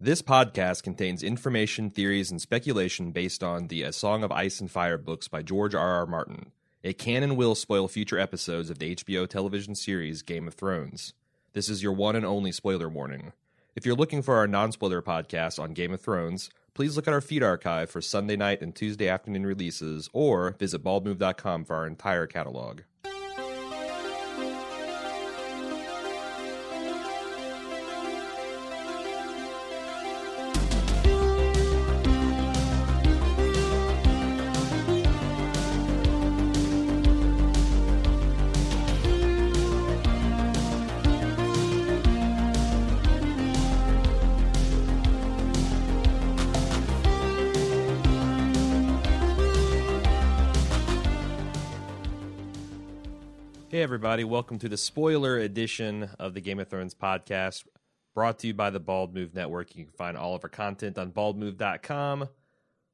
This podcast contains information, theories, and speculation based on the A Song of Ice and Fire books by George R. R. Martin. It can and will spoil future episodes of the HBO television series Game of Thrones. This is your one and only spoiler warning. If you're looking for our non spoiler podcast on Game of Thrones, please look at our feed archive for Sunday night and Tuesday afternoon releases, or visit baldmove.com for our entire catalog. Everybody, welcome to the spoiler edition of the Game of Thrones podcast, brought to you by the Bald Move Network. You can find all of our content on baldmove.com.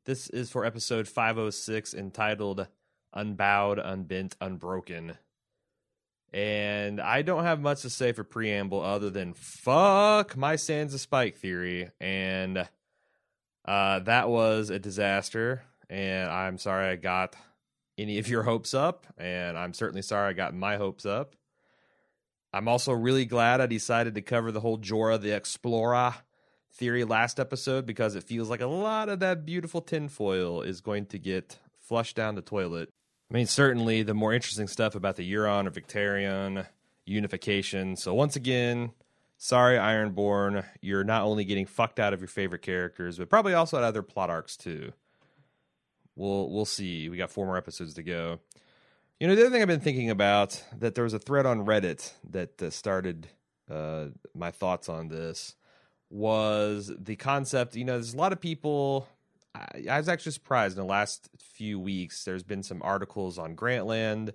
This is for episode 506 entitled Unbowed, Unbent, Unbroken. And I don't have much to say for preamble other than fuck my Sansa Spike theory. And uh, that was a disaster. And I'm sorry I got any of your hopes up, and I'm certainly sorry I got my hopes up. I'm also really glad I decided to cover the whole Jorah the Explorer theory last episode because it feels like a lot of that beautiful tinfoil is going to get flushed down the toilet. I mean, certainly the more interesting stuff about the Euron or Victarion unification. So, once again, sorry, Ironborn, you're not only getting fucked out of your favorite characters, but probably also at other plot arcs too we'll we'll see. We got four more episodes to go. You know, the other thing I've been thinking about that there was a thread on Reddit that uh, started uh, my thoughts on this was the concept. You know, there's a lot of people. I, I was actually surprised in the last few weeks. There's been some articles on Grantland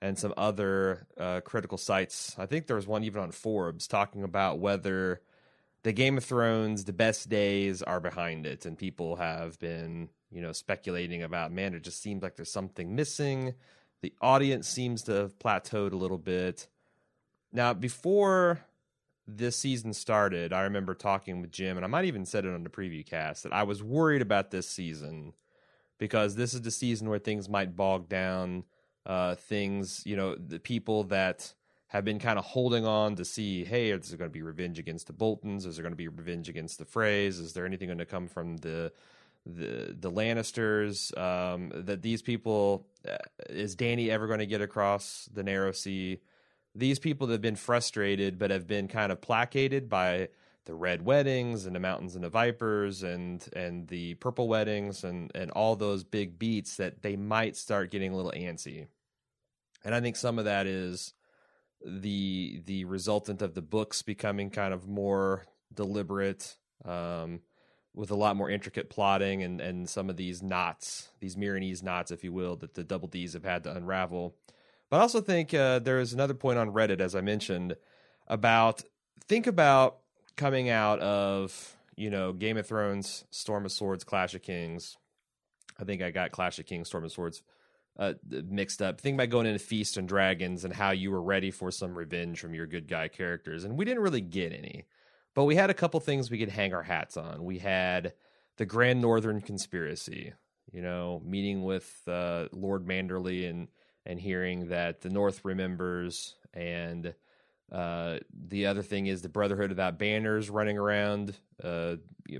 and some other uh, critical sites. I think there was one even on Forbes talking about whether the Game of Thrones, the best days are behind it, and people have been you know, speculating about, man, it just seems like there's something missing. The audience seems to have plateaued a little bit. Now, before this season started, I remember talking with Jim, and I might even said it on the preview cast that I was worried about this season because this is the season where things might bog down. Uh, things, you know, the people that have been kind of holding on to see, hey, is there going to be revenge against the Boltons? Is there going to be revenge against the Freys? Is there anything going to come from the the the Lannisters. Um, that these people uh, is Dany ever going to get across the narrow sea? These people have been frustrated, but have been kind of placated by the red weddings and the mountains and the vipers and and the purple weddings and and all those big beats that they might start getting a little antsy. And I think some of that is the the resultant of the books becoming kind of more deliberate. Um, with a lot more intricate plotting and, and some of these knots, these Meereenese knots, if you will, that the double D's have had to unravel. But I also think uh, there is another point on Reddit, as I mentioned, about think about coming out of you know Game of Thrones, Storm of Swords, Clash of Kings. I think I got Clash of Kings, Storm of Swords uh, mixed up. Think about going into Feast and Dragons and how you were ready for some revenge from your good guy characters, and we didn't really get any. But we had a couple things we could hang our hats on. We had the Grand Northern Conspiracy, you know, meeting with uh, Lord Manderly and and hearing that the North remembers, and uh, the other thing is the Brotherhood without banners running around, uh,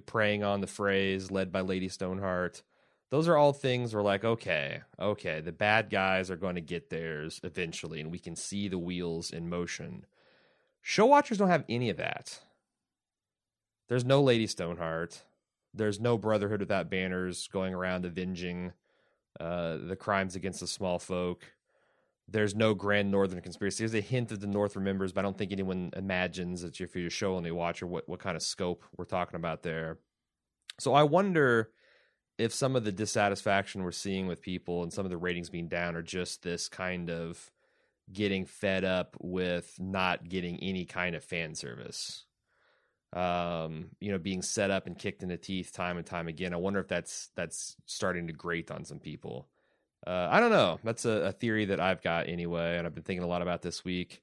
preying on the Freys, led by Lady Stoneheart. Those are all things we're like, okay, okay, the bad guys are going to get theirs eventually, and we can see the wheels in motion. Show watchers don't have any of that. There's no Lady Stoneheart. There's no Brotherhood without banners going around avenging uh, the crimes against the small folk. There's no Grand Northern conspiracy. There's a hint of the North remembers, but I don't think anyone imagines that if you're show only watcher what, what kind of scope we're talking about there. So I wonder if some of the dissatisfaction we're seeing with people and some of the ratings being down are just this kind of getting fed up with not getting any kind of fan service um, you know, being set up and kicked in the teeth time and time again. I wonder if that's that's starting to grate on some people. Uh, I don't know. That's a, a theory that I've got anyway, and I've been thinking a lot about this week.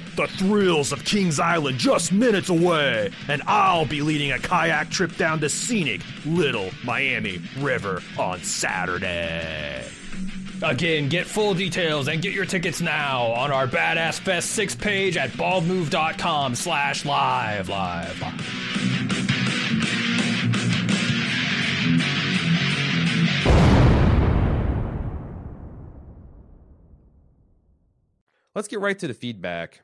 The thrills of Kings Island just minutes away, and I'll be leading a kayak trip down the scenic Little Miami River on Saturday. Again, get full details and get your tickets now on our Badass Fest 6 page at baldmove.com slash live, live, live. Let's get right to the feedback.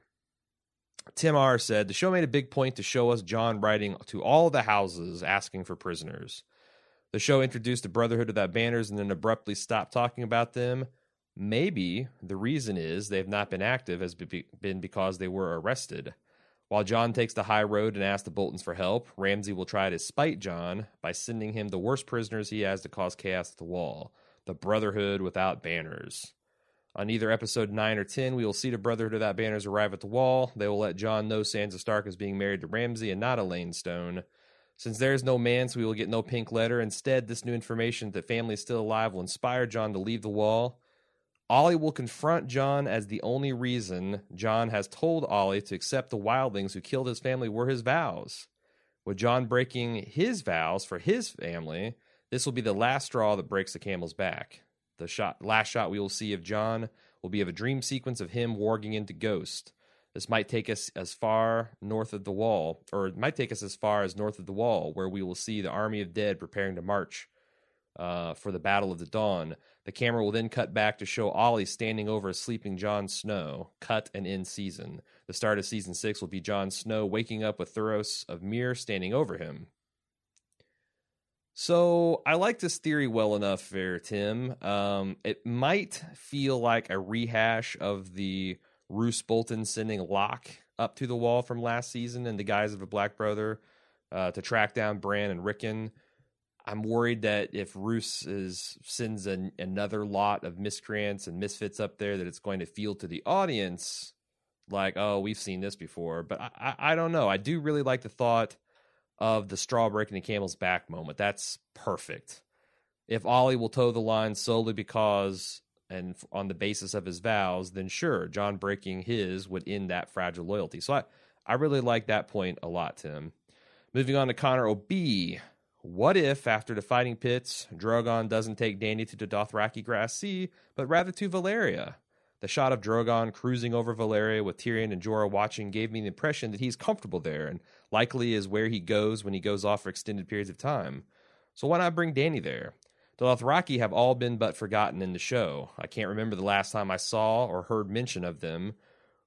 Tim R said the show made a big point to show us Jon writing to all the houses asking for prisoners. The show introduced the Brotherhood without banners and then abruptly stopped talking about them. Maybe the reason is they've not been active has been because they were arrested. While Jon takes the high road and asks the Boltons for help, Ramsay will try to spite Jon by sending him the worst prisoners he has to cause chaos at the wall the Brotherhood without banners. On either episode 9 or 10, we will see the Brotherhood without banners arrive at the wall. They will let Jon know Sansa Stark is being married to Ramsay and not Elaine Stone. Since there is no man, so we will get no pink letter. Instead, this new information that family is still alive will inspire Jon to leave the wall. Olly will confront Jon as the only reason Jon has told Olly to accept the wildlings who killed his family were his vows. With Jon breaking his vows for his family, this will be the last straw that breaks the camel's back. The shot, last shot we will see of Jon will be of a dream sequence of him warging into Ghost. This might take us as far north of the wall, or it might take us as far as north of the wall, where we will see the army of dead preparing to march uh, for the Battle of the Dawn. The camera will then cut back to show Olly standing over a sleeping Jon Snow, cut and in season. The start of season six will be Jon Snow waking up with Thoros of Myr standing over him. So I like this theory well enough there, Tim. Um, it might feel like a rehash of the Roose Bolton sending Locke up to the wall from last season in the guise of a Black Brother uh, to track down Bran and Rickon. I'm worried that if Roose is sends an, another lot of miscreants and misfits up there, that it's going to feel to the audience like, oh, we've seen this before. But I, I, I don't know. I do really like the thought of the straw breaking the camel's back moment. That's perfect. If Olly will toe the line solely because and on the basis of his vows, then sure, Jon breaking his would end that fragile loyalty. So I, I really like that point a lot, Tim. Moving on to Connor OB. What if, after the fighting pits, Drogon doesn't take Dany to the Dothraki Grass Sea, but rather to Valyria? The shot of Drogon cruising over Valyria with Tyrion and Jorah watching gave me the impression that he's comfortable there and likely is where he goes when he goes off for extended periods of time. So why not bring Dany there? The Dothraki have all been but forgotten in the show. I can't remember the last time I saw or heard mention of them,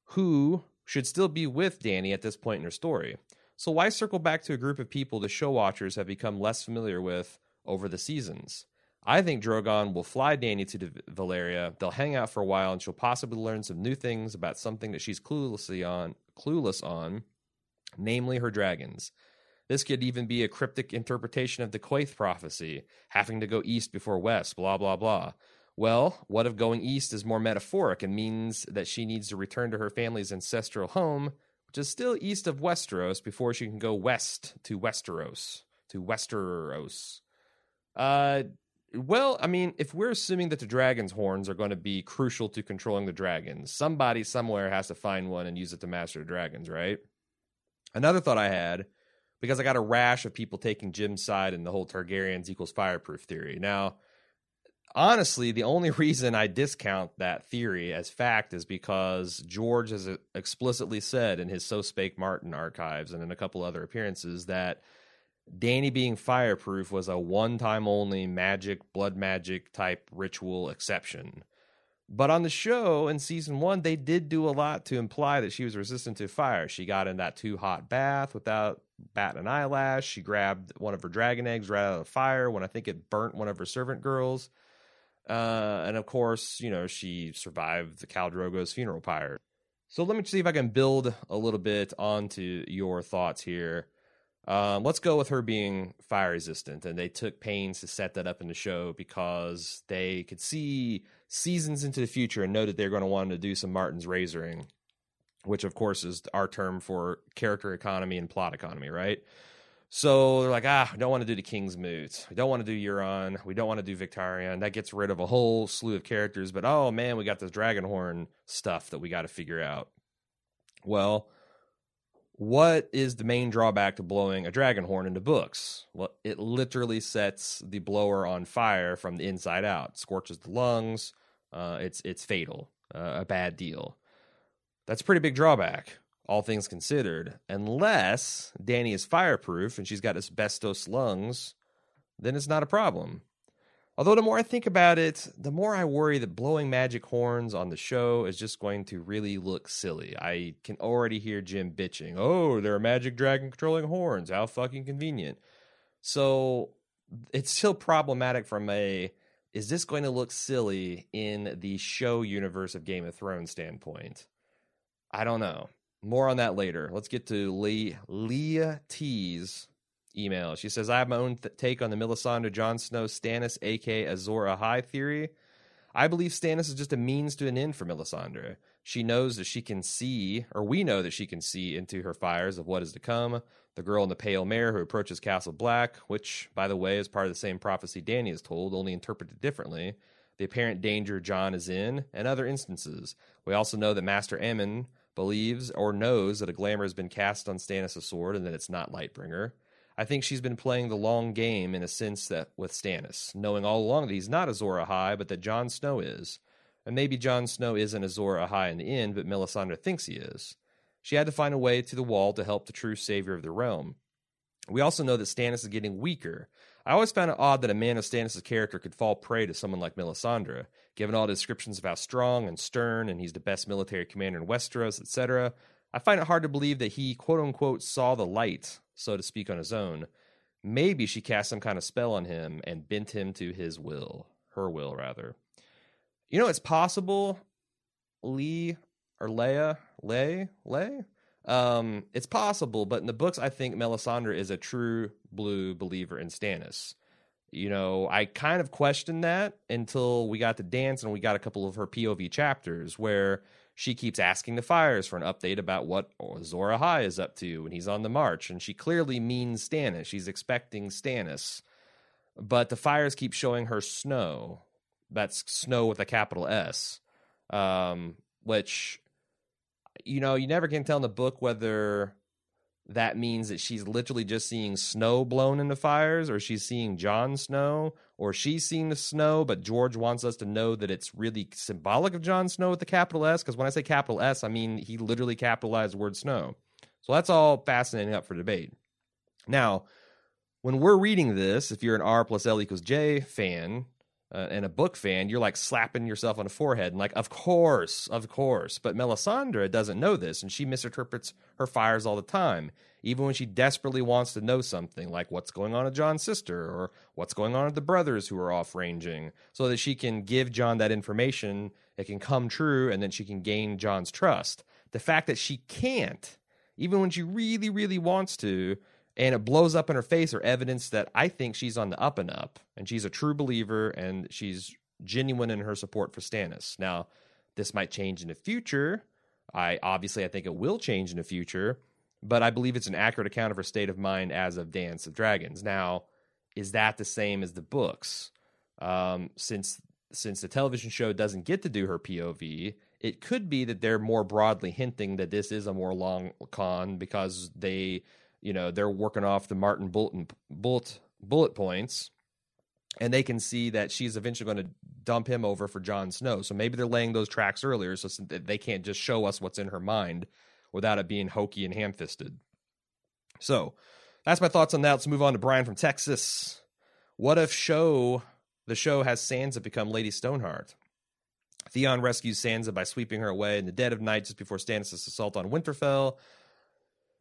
who should still be with Dany at this point in her story. So why circle back to a group of people the show watchers have become less familiar with over the seasons? I think Drogon will fly Dany to Valyria. They'll hang out for a while, and she'll possibly learn some new things about something that she's cluelessly on, clueless on, namely her dragons. This could even be a cryptic interpretation of the Quaithe prophecy, having to go east before west, blah, blah, blah. Well, what if going east is more metaphoric and means that she needs to return to her family's ancestral home, which is still east of Westeros, before she can go west to Westeros, to Westeros? Uh, well, I mean, if we're assuming that the dragon's horns are going to be crucial to controlling the dragons, somebody somewhere has to find one and use it to master the dragons, right? Another thought I had, because I got a rash of people taking Jim's side in the whole Targaryens equals fireproof theory. Now, honestly, the only reason I discount that theory as fact is because George has explicitly said in his So Spake Martin archives and in a couple other appearances that Dany being fireproof was a one time only magic, blood magic type ritual exception. But on the show in season one, they did do a lot to imply that she was resistant to fire. She got in that too hot bath without batting an eyelash. She grabbed one of her dragon eggs right out of the fire when I think it burnt one of her servant girls. Uh, and of course, you know, she survived the Khal Drogo's funeral pyre. So let me see if I can build a little bit onto your thoughts here. Um, let's go with her being fire resistant, and they took pains to set that up in the show because they could see seasons into the future and know that they're going to want to do some Martin's razoring, which of course is our term for character economy and plot economy, right? So they're like, ah, we don't want to do the King's Moot. We don't want to do Euron. We don't want to do Victarion. That gets rid of a whole slew of characters. But oh man, we got this Dragonhorn stuff that we got to figure out. Well, what is the main drawback to blowing a dragon horn into books? Well, it literally sets the blower on fire from the inside out, scorches the lungs. Uh, it's it's fatal, uh, a bad deal. That's a pretty big drawback, all things considered. Unless Dany is fireproof and she's got asbestos lungs, then it's not a problem. Although the more I think about it, the more I worry that blowing magic horns on the show is just going to really look silly. I can already hear Jim bitching, "Oh, there are magic dragon controlling horns. How fucking convenient." So it's still problematic from a is this going to look silly in the show universe of Game of Thrones standpoint? I don't know. More on that later. Let's get to Lee Leah T's email. She says, I have my own th- take on the Melisandre Jon Snow Stannis, aka Azor Ahai theory. I believe Stannis is just a means to an end for Melisandre. She knows that she can see, or we know that she can see into her fires of what is to come. The girl in the pale mare who approaches Castle Black, which, by the way, is part of the same prophecy Dany is told, only interpreted differently. The apparent danger Jon is in, and other instances. We also know that Master Aemon believes or knows that a glamour has been cast on Stannis' sword and that it's not Lightbringer. I think she's been playing the long game in a sense that with Stannis, knowing all along that he's not Azor Ahai, but that Jon Snow is. And maybe Jon Snow isn't Azor Ahai in the end, but Melisandre thinks he is. She had to find a way to the wall to help the true savior of the realm. We also know that Stannis is getting weaker. I always found it odd that a man of Stannis' character could fall prey to someone like Melisandre, given all the descriptions of how strong and stern and he's the best military commander in Westeros, etc. I find it hard to believe that he quote unquote saw the light so to speak, on his own. Maybe she cast some kind of spell on him and bent him to his will, her will, rather. You know, it's possible Lee or Leia, Lay, Lay? Um, it's possible, but in the books, I think Melisandre is a true blue believer in Stannis. You know, I kind of questioned that until we got to dance and we got a couple of her POV chapters where she keeps asking the fires for an update about what Azor Ahai is up to when he's on the march, and she clearly means Stannis. She's expecting Stannis, but the fires keep showing her snow. That's snow with a capital S, um, which you know you never can tell in the book whether that means that she's literally just seeing snow blown into fires, or she's seeing Jon Snow, or she's seeing the snow, but George wants us to know that it's really symbolic of Jon Snow with the capital S. Because when I say capital S, I mean he literally capitalized the word snow. So that's all fascinating up for debate. Now, when we're reading this, if you're an R plus L equals J fan, uh, and a book fan, you're like slapping yourself on the forehead and like, of course, of course. But Melisandre doesn't know this, and she misinterprets her fires all the time, even when she desperately wants to know something, like what's going on with Jon's sister or what's going on with the brothers who are off ranging, so that she can give Jon that information. It can come true, and then she can gain Jon's trust. The fact that she can't, even when she really, really wants to, and it blows up in her face are evidence that I think she's on the up and up and she's a true believer and she's genuine in her support for Stannis. Now, this might change in the future. I obviously I think it will change in the future, but I believe it's an accurate account of her state of mind as of Dance of Dragons. Now, is that the same as the books? Um, since since the television show doesn't get to do her POV, it could be that they're more broadly hinting that this is a more long con because they, you know, they're working off the Martin bulletin bullet bullet points, and they can see that she's eventually going to dump him over for Jon Snow. So maybe they're laying those tracks earlier, so that they can't just show us what's in her mind without it being hokey and ham fisted. So that's my thoughts on that. Let's move on to Brian from Texas. What if show the show has Sansa become Lady Stoneheart? Theon rescues Sansa by sweeping her away in the dead of night just before Stannis' assault on Winterfell.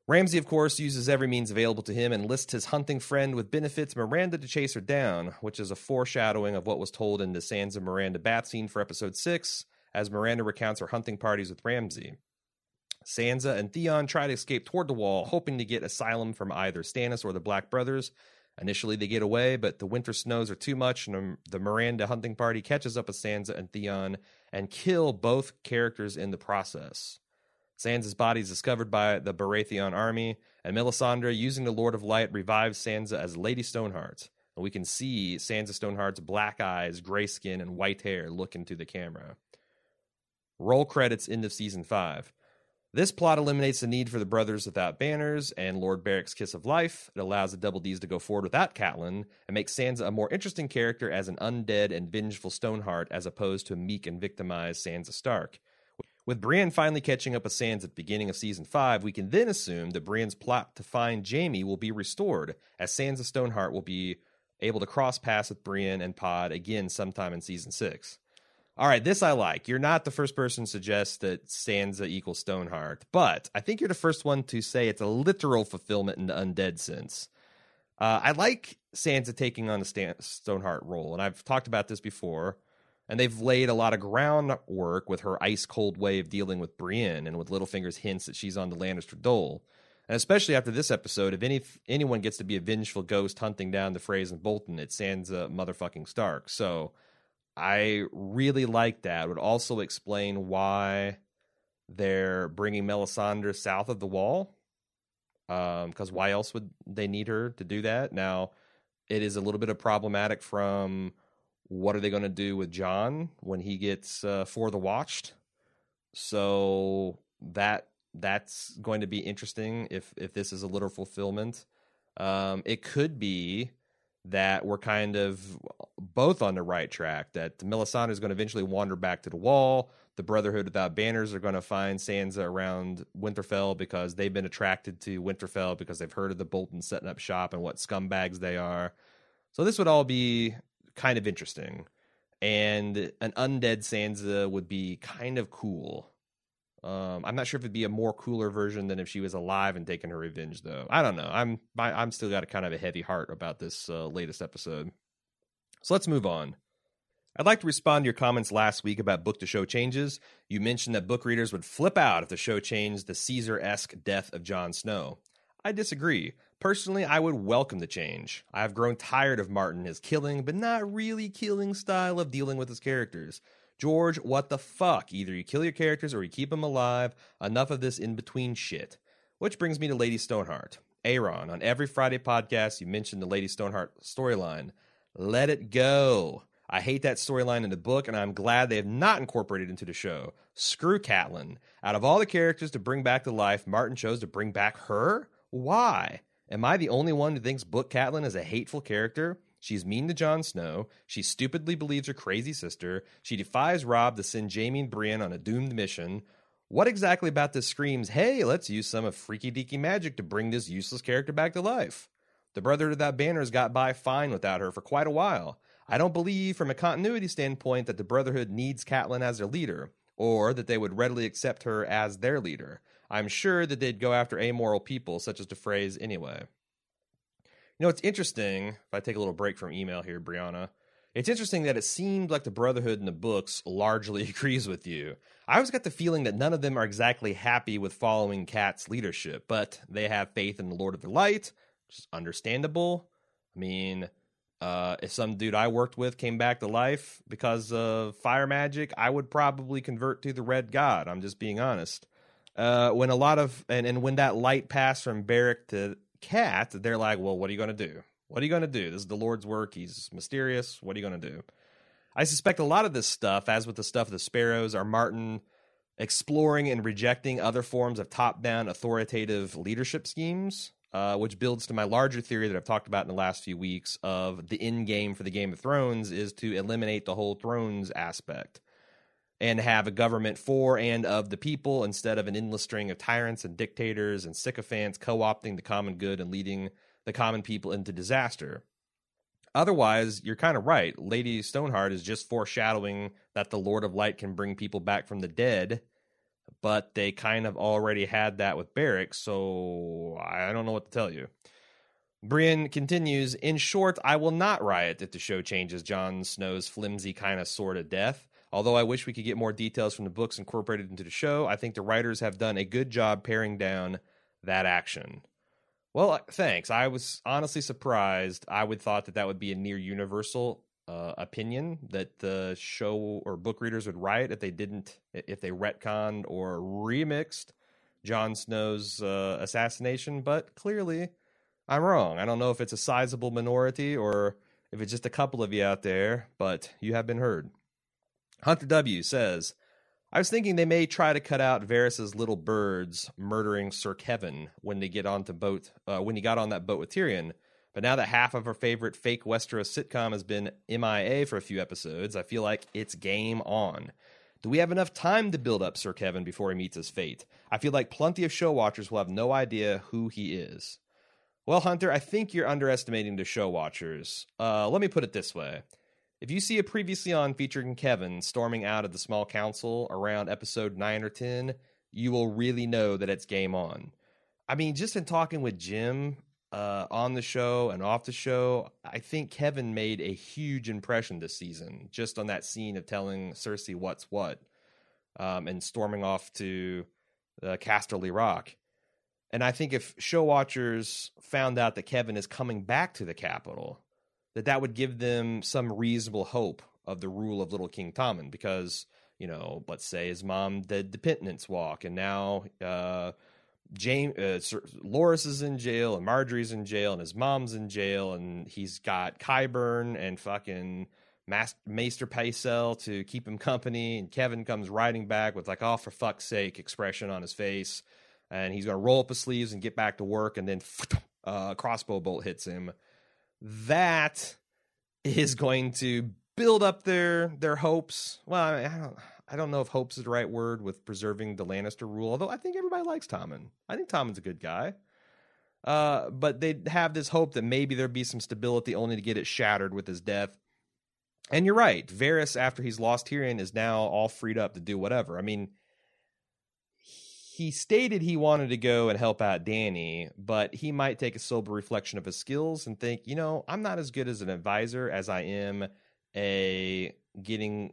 Ramsay, of course, uses every means available to him and lists his hunting friend with benefits Miranda to chase her down, which is a foreshadowing of what was told in the Sansa Miranda bath scene for episode 6, as Miranda recounts her hunting parties with Ramsay. Sansa and Theon try to escape toward the wall, hoping to get asylum from either Stannis or the Black Brothers. Initially, they get away, but the winter snows are too much, and the Miranda hunting party catches up with Sansa and Theon and kill both characters in the process. Sansa's body is discovered by the Baratheon army, and Melisandre, using the Lord of Light, revives Sansa as Lady Stoneheart. And we can see Sansa Stoneheart's black eyes, gray skin, and white hair look into the camera. Roll credits end of season 5. This plot eliminates the need for the brothers without banners and Lord Beric's kiss of life. It allows the Double D's to go forward without Catelyn and makes Sansa a more interesting character as an undead and vengeful Stoneheart as opposed to a meek and victimized Sansa Stark. With Brienne finally catching up with Sands at the beginning of season 5, we can then assume that Brienne's plot to find Jaime will be restored, as Sansa Stoneheart will be able to cross paths with Brienne and Pod again sometime in season 6. All right, this I like. You're not the first person to suggest that Sansa equals Stoneheart, but I think you're the first one to say it's a literal fulfillment in the undead sense. Uh, I like Sansa taking on the Stan- Stoneheart role, and I've talked about this before and they've laid a lot of groundwork with her ice cold way of dealing with Brienne and with Littlefinger's hints that she's on the Lannister dole. And especially after this episode, if any anyone gets to be a vengeful ghost hunting down the Freys and Bolton, it's Sansa motherfucking Stark. So I really like that. It would also explain why they're bringing Melisandre south of the wall. Because um, why else would they need her to do that? Now, it is a little bit of problematic from what are they going to do with Jon when he gets uh, for the watched? So that that's going to be interesting if if this is a literal fulfillment. Um, it could be that we're kind of both on the right track. That Melisandre is going to eventually wander back to the wall. The Brotherhood without banners are going to find Sansa around Winterfell because they've been attracted to Winterfell because they've heard of the Bolton setting up shop and what scumbags they are. So this would all be kind of interesting. And an undead Sansa would be kind of cool. Um, I'm not sure if it'd be a more cooler version than if she was alive and taking her revenge, though. I don't know. I'm I'm still got a kind of a heavy heart about this uh, latest episode. So let's move on. I'd like to respond to your comments last week about book to show changes. You mentioned that book readers would flip out if the show changed the Caesar esque death of Jon Snow. I disagree. Personally, I would welcome the change. I have grown tired of Martin his killing, but not really killing style of dealing with his characters. George, what the fuck? Either you kill your characters or you keep them alive. Enough of this in between shit. Which brings me to Lady Stoneheart. Aaron, on every Friday podcast, you mentioned the Lady Stoneheart storyline. Let it go. I hate that storyline in the book, and I'm glad they have not incorporated into the show. Screw Catelyn. Out of all the characters to bring back to life, Martin chose to bring back her? Why? Am I the only one who thinks Book Catelyn is a hateful character? She's mean to Jon Snow. She stupidly believes her crazy sister. She defies Robb to send Jaime and Brienne on a doomed mission. What exactly about this screams, hey, let's use some of freaky deaky magic to bring this useless character back to life? The brother of that Banners got by fine without her for quite a while. I don't believe, from a continuity standpoint, that the Brotherhood needs Catelyn as their leader, or that they would readily accept her as their leader. I'm sure that they'd go after amoral people such as the Freys anyway. You know, it's interesting, if I take a little break from email here, Brianna, it's interesting that it seemed like the Brotherhood in the books largely agrees with you. I always got the feeling that none of them are exactly happy with following Cat's leadership, but they have faith in the Lord of the Light, which is understandable. I mean, Uh, if some dude I worked with came back to life because of fire magic, I would probably convert to the red god. I'm just being honest. Uh, when a lot of and, and when that light passed from Beric to Cat, they're like, "Well, what are you going to do? What are you going to do? This is the Lord's work. He's mysterious. What are you going to do?" I suspect a lot of this stuff, as with the stuff of the Sparrows, are Martin exploring and rejecting other forms of top-down authoritative leadership schemes uh, which builds to my larger theory that I've talked about in the last few weeks of the end game for the Game of Thrones is to eliminate the whole thrones aspect and have a government for and of the people instead of an endless string of tyrants and dictators and sycophants co opting the common good and leading the common people into disaster. Otherwise, you're kind of right. Lady Stoneheart is just foreshadowing that the Lord of Light can bring people back from the dead but they kind of already had that with Beric, so I don't know what to tell you. Brienne continues, In short, I will not riot if the show changes Jon Snow's flimsy kind of sort of death. Although I wish we could get more details from the books incorporated into the show, I think the writers have done a good job paring down that action. Well, thanks. I was honestly surprised. I would thought that that would be a near universal uh, opinion that the show or book readers would write if they didn't if they retconned or remixed Jon Snow's uh, assassination, but clearly I'm wrong. I don't know if it's a sizable minority or if it's just a couple of you out there, but you have been heard. Hunter W says, I was thinking they may try to cut out Varys's little birds murdering Sir Kevan when they get on the boat uh, when he got on that boat with Tyrion but now that half of our favorite fake Westeros sitcom has been MIA for a few episodes, I feel like it's game on. Do we have enough time to build up Sir Kevan before he meets his fate? I feel like plenty of show watchers will have no idea who he is. Well, Hunter, I think you're underestimating the show watchers. Uh, let me put it this way. If you see a previously on featuring Kevan storming out of the small council around episode 9 or 10, you will really know that it's game on. I mean, just in talking with Jim uh, on the show and off the show, I think Kevan made a huge impression this season, just on that scene of telling Cersei what's what, um, and storming off to uh, Casterly Rock. And I think if show watchers found out that Kevan is coming back to the capital, that that would give them some reasonable hope of the rule of Little King Tommen, because you know, let's say his mom did the penitence walk, and now. Uh, James uh, Sir, Loras is in jail and Margaery's in jail and his mom's in jail and he's got Qyburn and fucking Master, Maester Pycelle to keep him company and Kevan comes riding back with like oh for fuck's sake expression on his face and he's gonna roll up his sleeves and get back to work and then uh, a crossbow bolt hits him. That is going to build up their their hopes. Well, I, mean, I don't I don't know if hope's is the right word with preserving the Lannister rule, although I think everybody likes Tommen. I think Tommen's a good guy. Uh, but they have this hope that maybe there'd be some stability only to get it shattered with his death. And you're right. Varys, after he's lost Tyrion, is now all freed up to do whatever. I mean, he stated he wanted to go and help out Dany, but he might take a sober reflection of his skills and think, you know, I'm not as good as an advisor as I am a getting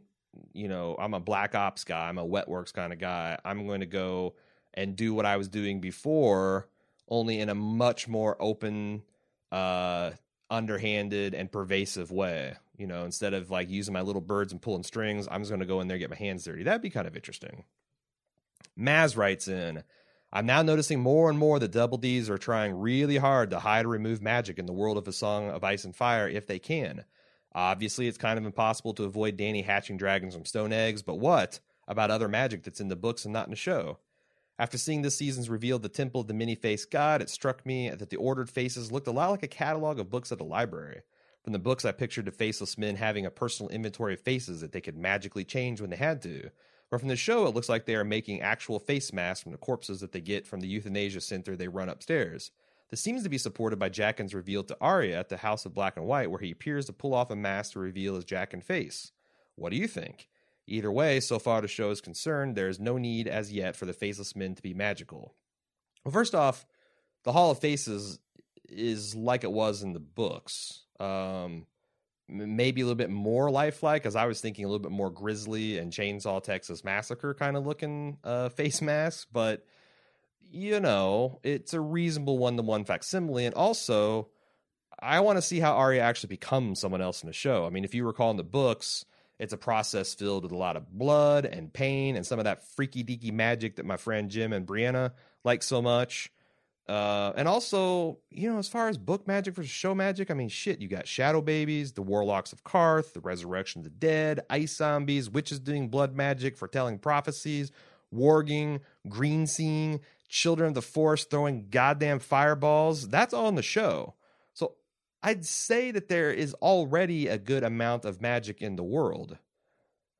you know, I'm a black ops guy, I'm a wet works kind of guy. I'm going to go and do what I was doing before, only in a much more open, uh, underhanded and pervasive way. You know, instead of like using my little birds and pulling strings, I'm just going to go in there and get my hands dirty. That'd be kind of interesting. Maz writes in, I'm now noticing more and more that Double D's are trying really hard to hide or remove magic in the world of A Song of Ice and Fire if they can. Obviously, it's kind of impossible to avoid Dany hatching dragons from stone eggs, but what about other magic that's in the books and not in the show? After seeing this season's reveal, The Temple of the Many Faced God, it struck me that the ordered faces looked a lot like a catalog of books at a library. From the books, I pictured the faceless men having a personal inventory of faces that they could magically change when they had to. But from the show, it looks like they are making actual face masks from the corpses that they get from the euthanasia center they run upstairs. This seems to be supported by Jaqen's reveal to Arya at the House of Black and White, where he appears to pull off a mask to reveal his Jaqen face. What do you think? Either way, so far the show is concerned, there is no need as yet for the faceless men to be magical. Well, first off, the Hall of Faces is like it was in the books. Um, maybe a little bit more lifelike, because I was thinking a little bit more grisly and Chainsaw Texas Massacre kind of looking uh, face masks, but you know, it's a reasonable one to one facsimile. And also, I want to see how Arya actually becomes someone else in the show. I mean, if you recall in the books, it's a process filled with a lot of blood and pain and some of that freaky deaky magic that my friend Jim and Brianna like so much. Uh, and also, you know, as far as book magic versus show magic, I mean, shit, you got shadow babies, the warlocks of Qarth, the resurrection of the dead, ice zombies, witches doing blood magic, foretelling prophecies, warging, green seeing, children of the forest throwing goddamn fireballs. That's all in the show. So I'd say that there is already a good amount of magic in the world.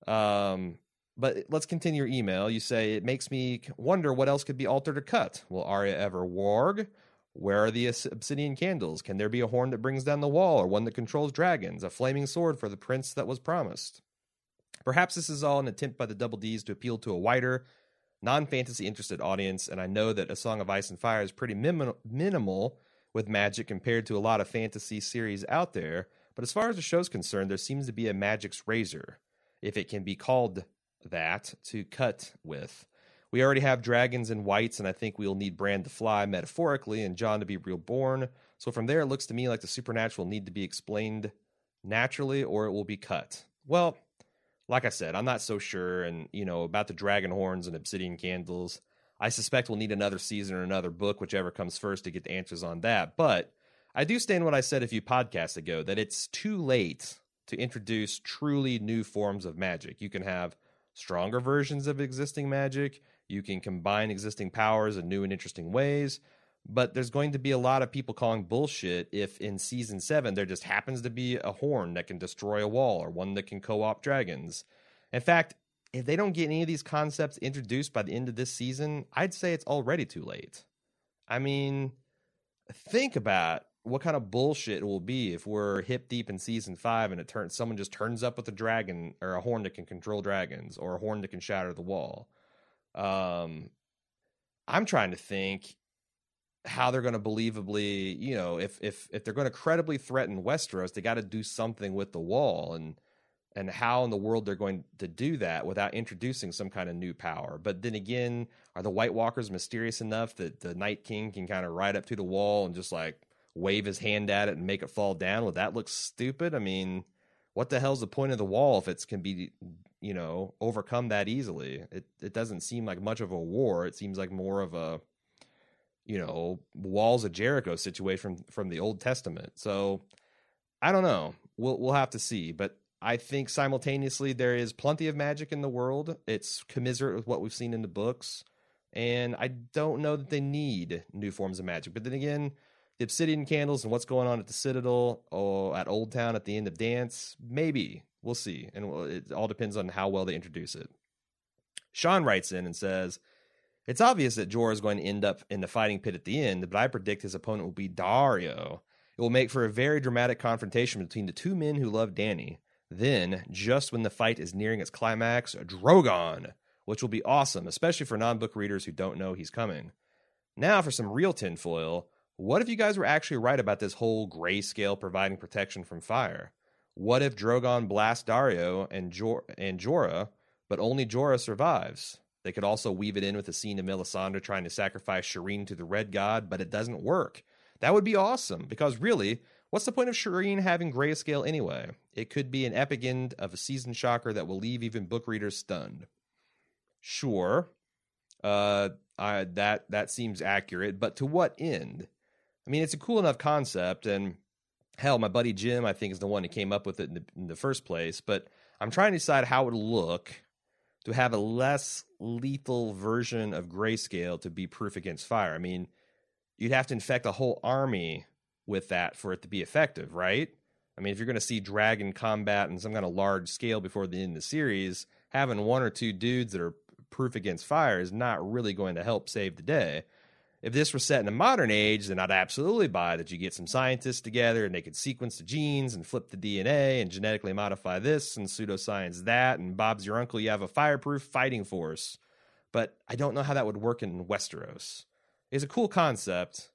Um, but let's continue your email. You say it makes me wonder what else could be altered or cut. Will Arya ever warg? Where are the obsidian candles? Can there be a horn that brings down the wall, or one that controls dragons? A flaming sword for the prince that was promised. Perhaps this is all an attempt by the Double D's to appeal to a wider, non fantasy interested audience, and I know that A Song of Ice and Fire is pretty minim- minimal with magic compared to a lot of fantasy series out there. But as far as the show's concerned, there seems to be a magic's razor, if it can be called that to cut with. We already have dragons and whites, and I think we'll need Bran to fly metaphorically and Jon to be reborn. So from there, it looks to me like the supernatural need to be explained naturally or it will be cut. Well, like I said, I'm not so sure. And, you know, about the dragon horns and obsidian candles, I suspect we'll need another season or another book, whichever comes first, to get the answers on that. But I do stand what I said a few podcasts ago that it's too late to introduce truly new forms of magic. You can have stronger versions of existing magic. You can combine existing powers in new and interesting ways. But there's going to be a lot of people calling bullshit if in season seven there just happens to be a horn that can destroy a wall or one that can co op dragons. In fact, if they don't get any of these concepts introduced by the end of this season, I'd say it's already too late. I mean, think about what kind of bullshit it will be if we're hip deep in season five and it turns someone just turns up with a dragon or a horn that can control dragons or a horn that can shatter the wall. Um, I'm trying to think how they're going to believably, you know, if if if they're going to credibly threaten Westeros, they got to do something with the wall and and how in the world they're going to do that without introducing some kind of new power. But then again, are the White Walkers mysterious enough that the Night King can kind of ride up to the wall and just like wave his hand at it and make it fall down. Would that look stupid? I mean, what the hell's the point of the wall if it can be, you know, overcome that easily? It it doesn't seem like much of a war. It seems like more of a, you know, walls of Jericho situation from from the Old Testament. So I don't know. We'll we'll have to see. But I think simultaneously there is plenty of magic in the world. It's commiserate with what we've seen in the books. And I don't know that they need new forms of magic. But then again, the obsidian candles and what's going on at the Citadel or at Old Town at the end of Dance, maybe we'll see, and it all depends on how well they introduce it. Sean writes in and says, "It's obvious that Jorah is going to end up in the fighting pit at the end, but I predict his opponent will be Daario. It will make for a very dramatic confrontation between the two men who love Dany. Then, just when the fight is nearing its climax, Drogon." Which will be awesome, especially for non book readers who don't know he's coming. Now, for some real tinfoil, what if you guys were actually right about this whole grayscale providing protection from fire? What if Drogon blasts Daario and, Jor- and Jorah, but only Jorah survives? They could also weave it in with a scene of Melisandre trying to sacrifice Shireen to the Red God, but it doesn't work. That would be awesome, because really, what's the point of Shireen having grayscale anyway? It could be an epic end of a season shocker that will leave even book readers stunned. Sure, uh, I, that that seems accurate, but to what end? I mean, it's a cool enough concept, and hell, my buddy Jim, I think, is the one who came up with it in the, in the first place. But I'm trying to decide how it would look to have a less lethal version of grayscale to be proof against fire. I mean, you'd have to infect a whole army with that for it to be effective, right? I mean, if you're going to see dragon combat in some kind of large scale before the end of the series, having one or two dudes that are proof against fire is not really going to help save the day. If this were set in a modern age, then I'd absolutely buy that you get some scientists together and they could sequence the genes and flip the DNA and genetically modify this and pseudoscience that. And Bob's your uncle, you have a fireproof fighting force. But I don't know how that would work in Westeros. It's a cool concept,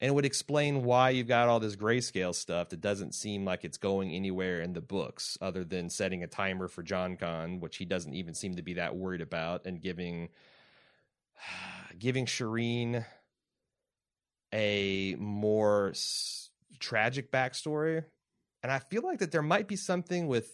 and it would explain why you've got all this grayscale stuff that doesn't seem like it's going anywhere in the books, other than setting a timer for Jon Con, which he doesn't even seem to be that worried about, and giving giving Shireen a more tragic backstory. And I feel like that there might be something with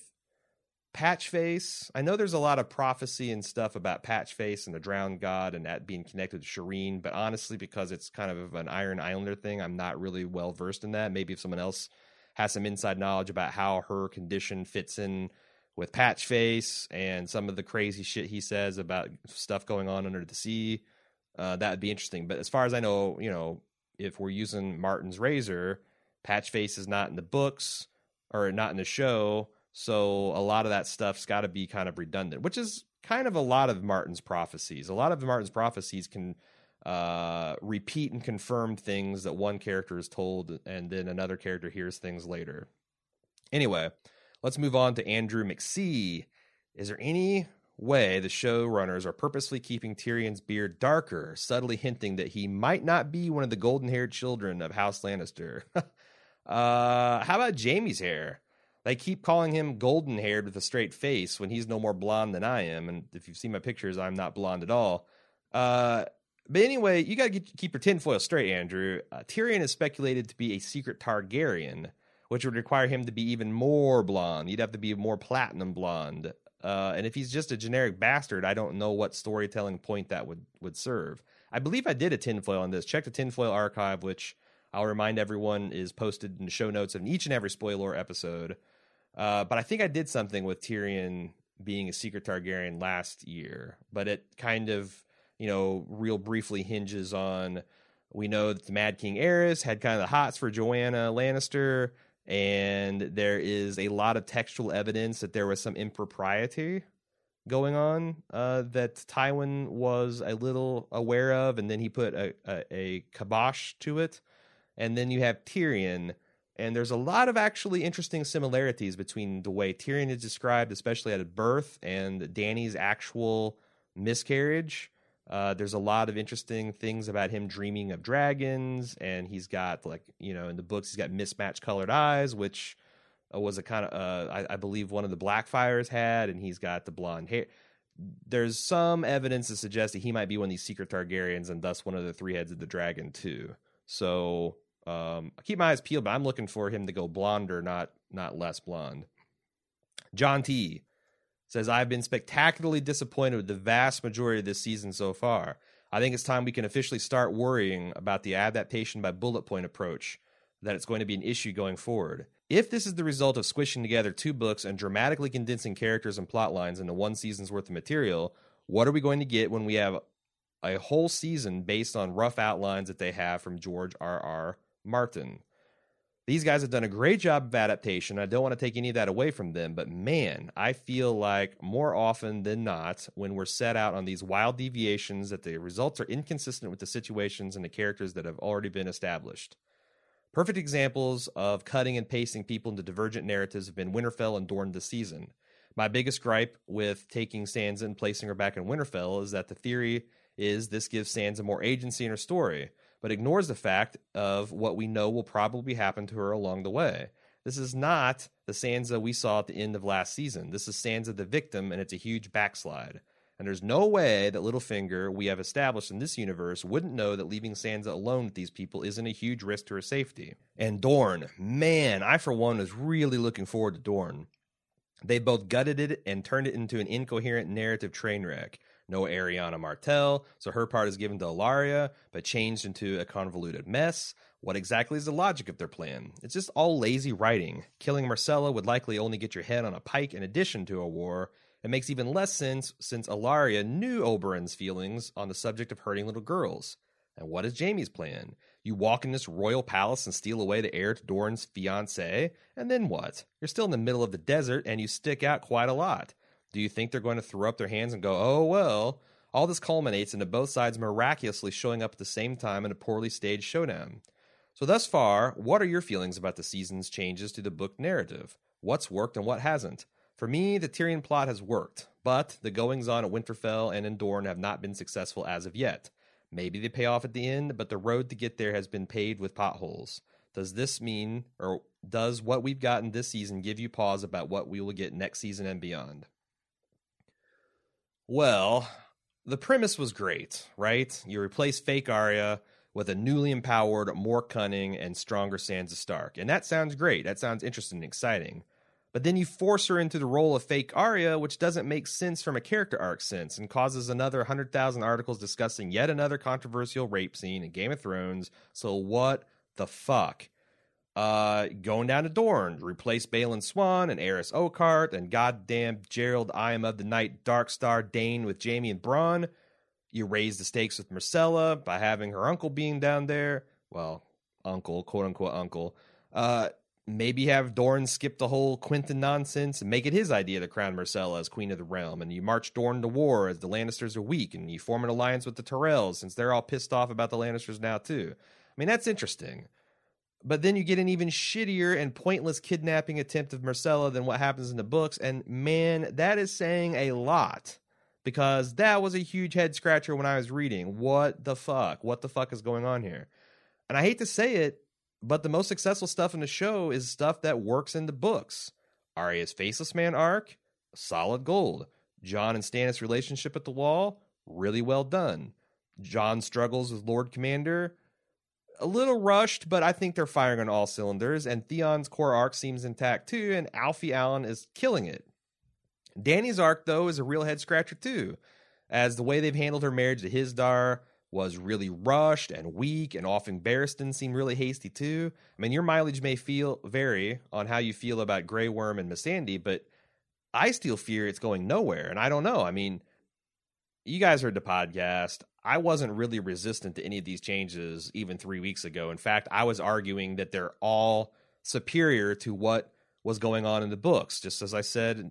Patchface. I know there's a lot of prophecy and stuff about Patchface and the drowned god and that being connected to Shireen, but honestly, because it's kind of an Iron Islander thing, I'm not really well versed in that. Maybe if someone else has some inside knowledge about how her condition fits in with Patchface and some of the crazy shit he says about stuff going on under the sea, uh, that would be interesting. But as far as I know, you know, if we're using Martin's razor, Patchface is not in the books or not in the show so a lot of that stuff's got to be kind of redundant, which is kind of a lot of Martin's prophecies. A lot of Martin's prophecies can uh, repeat and confirm things that one character is told, and then another character hears things later. Anyway, let's move on to Andrew McSee. Is there any way the showrunners are purposely keeping Tyrion's beard darker, subtly hinting that he might not be one of the golden haired children of House Lannister? uh, how about Jaime's hair? They keep calling him golden haired with a straight face when he's no more blonde than I am. And if you've seen my pictures, I'm not blonde at all. Uh, but anyway, you got to keep your tinfoil straight, Andrew. Uh, Tyrion is speculated to be a secret Targaryen, which would require him to be even more blonde. He'd have to be more platinum blonde. Uh, and if he's just a generic bastard, I don't know what storytelling point that would, would serve. I believe I did a tinfoil on this. Check the tinfoil archive, which I'll remind everyone is posted in the show notes of each and every spoiler episode. Uh, but I think I did something with Tyrion being a secret Targaryen last year, but it kind of, you know, real briefly hinges on we know that the Mad King Aerys had kind of the hots for Joanna Lannister, and there is a lot of textual evidence that there was some impropriety going on uh, that Tywin was a little aware of, and then he put a, a, a kibosh to it. And then you have Tyrion and there's a lot of actually interesting similarities between the way Tyrion is described, especially at birth, and Dany's actual miscarriage. Uh, there's a lot of interesting things about him dreaming of dragons, and he's got like you know in the books he's got mismatched colored eyes, which uh, was a kind of uh, I, I, believe one of the Blackfires had, and he's got the blonde hair. There's some evidence to suggest that he might be one of these secret Targaryens, and thus one of the three heads of the dragon too. So um, I keep my eyes peeled, but I'm looking for him to go blonder, not not less blonde. John T says I've been spectacularly disappointed with the vast majority of this season so far. I think it's time we can officially start worrying about the adaptation by bullet point approach that it's going to be an issue going forward. If this is the result of squishing together two books and dramatically condensing characters and plot lines into one season's worth of material, what are we going to get when we have a whole season based on rough outlines that they have from George R. R. Martin. These guys have done a great job of adaptation. I don't want to take any of that away from them, but man, I feel like more often than not, when we're set out on these wild deviations, that the results are inconsistent with the situations and the characters that have already been established. Perfect examples of cutting and pasting people into divergent narratives have been Winterfell and Dorne this season. My biggest gripe with taking Sansa and placing her back in Winterfell is that the theory is this gives Sansa more agency in her story but ignores the fact of what we know will probably happen to her along the way. This is not the Sansa we saw at the end of last season. This is Sansa the victim, and it's a huge backslide. And there's no way that Littlefinger, we have established in this universe, wouldn't know that leaving Sansa alone with these people isn't a huge risk to her safety. And Dorne, man, I for one was really looking forward to Dorne. They both gutted it and turned it into an incoherent narrative train wreck no Arianne Martell, so her part is given to Ellaria, but changed into a convoluted mess. What exactly is the logic of their plan? It's just all lazy writing. Killing Myrcella would likely only get your head on a pike in addition to a war. It makes even less sense since Ellaria knew Oberyn's feelings on the subject of hurting little girls. And what is Jaime's plan? You walk in this royal palace and steal away the heir to Doran's fiancée, and then what? You're still in the middle of the desert and you stick out quite a lot. Do you think they're going to throw up their hands and go, oh, well? All this culminates into both sides miraculously showing up at the same time in a poorly staged showdown. So, thus far, what are your feelings about the season's changes to the book narrative? What's worked and what hasn't? For me, the Tyrion plot has worked, but the goings on at Winterfell and in Dorne have not been successful as of yet. Maybe they pay off at the end, but the road to get there has been paved with potholes. Does this mean, or does what we've gotten this season give you pause about what we will get next season and beyond? Well, the premise was great, right? You replace fake Arya with a newly empowered, more cunning, and stronger Sansa Stark. And that sounds great. That sounds interesting and exciting. But then you force her into the role of fake Arya, which doesn't make sense from a character arc sense and causes another 100,000 articles discussing yet another controversial rape scene in Game of Thrones. So what the fuck? Uh, going down to Dorne, replace Balon Swan and Arys Oakheart and goddamn Gerold I am of the night Dark Star Dayne with Jaime and Bronn. You raise the stakes with Myrcella by having her uncle being down there. Well, uncle, quote unquote uncle. Uh, maybe have Dorne skip the whole Quentyn nonsense and make it his idea to crown Myrcella as Queen of the Realm. And you march Dorne to war as the Lannisters are weak, and you form an alliance with the Tyrells since they're all pissed off about the Lannisters now too. I mean, that's interesting. But then you get an even shittier and pointless kidnapping attempt of Myrcella than what happens in the books, and man, that is saying a lot because that was a huge head scratcher when I was reading. What the fuck? What the fuck is going on here? And I hate to say it, but the most successful stuff in the show is stuff that works in the books. Arya's Faceless Man arc, solid gold. Jon and Stannis' relationship at the wall, really well done. Jon struggles with Lord Commander, a little rushed, but I think they're firing on all cylinders. And Theon's core arc seems intact too, and Alfie Allen is killing it. Dany's arc, though, is a real head scratcher too, as the way they've handled her marriage to Hizdahr was really rushed and weak, and often Barristan seemed really hasty too. I mean, your mileage may feel vary on how you feel about Grey Worm and Missandei, but I still fear it's going nowhere, and I don't know. I mean, you guys heard the podcast. I wasn't really resistant to any of these changes even three weeks ago. In fact, I was arguing that they're all superior to what was going on in the books, just as I said,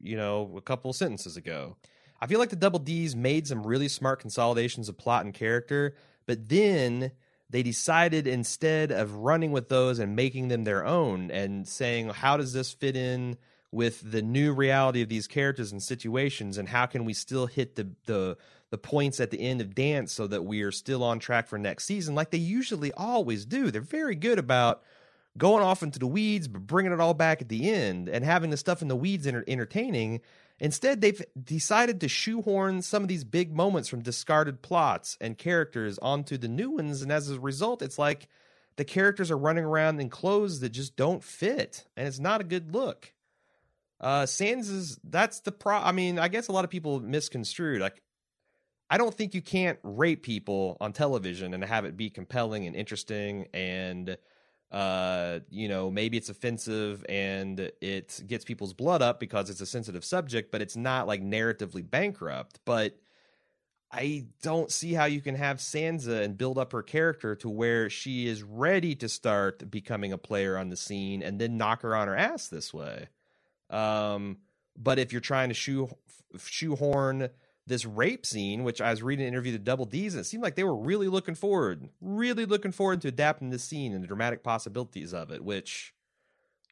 you know, a couple sentences ago. I feel like the Double D's made some really smart consolidations of plot and character, but then they decided instead of running with those and making them their own and saying, how does this fit in with the new reality of these characters and situations and how can we still hit the the the points at the end of dance so that we are still on track for next season like they usually always do they're very good about going off into the weeds but bringing it all back at the end and having the stuff in the weeds enter- entertaining instead they've decided to shoehorn some of these big moments from discarded plots and characters onto the new ones and as a result it's like the characters are running around in clothes that just don't fit and it's not a good look uh, Sands is that's the pro. I mean, I guess a lot of people misconstrued. Like, I don't think you can't rape people on television and have it be compelling and interesting and uh you know maybe it's offensive and it gets people's blood up because it's a sensitive subject but it's not like narratively bankrupt but I don't see how you can have Sansa and build up her character to where she is ready to start becoming a player on the scene and then knock her on her ass this way. Um, but if you're trying to shoe shoehorn this rape scene, which I was reading an interview to Double D's, and it seemed like they were really looking forward, really looking forward to adapting this scene and the dramatic possibilities of it. Which,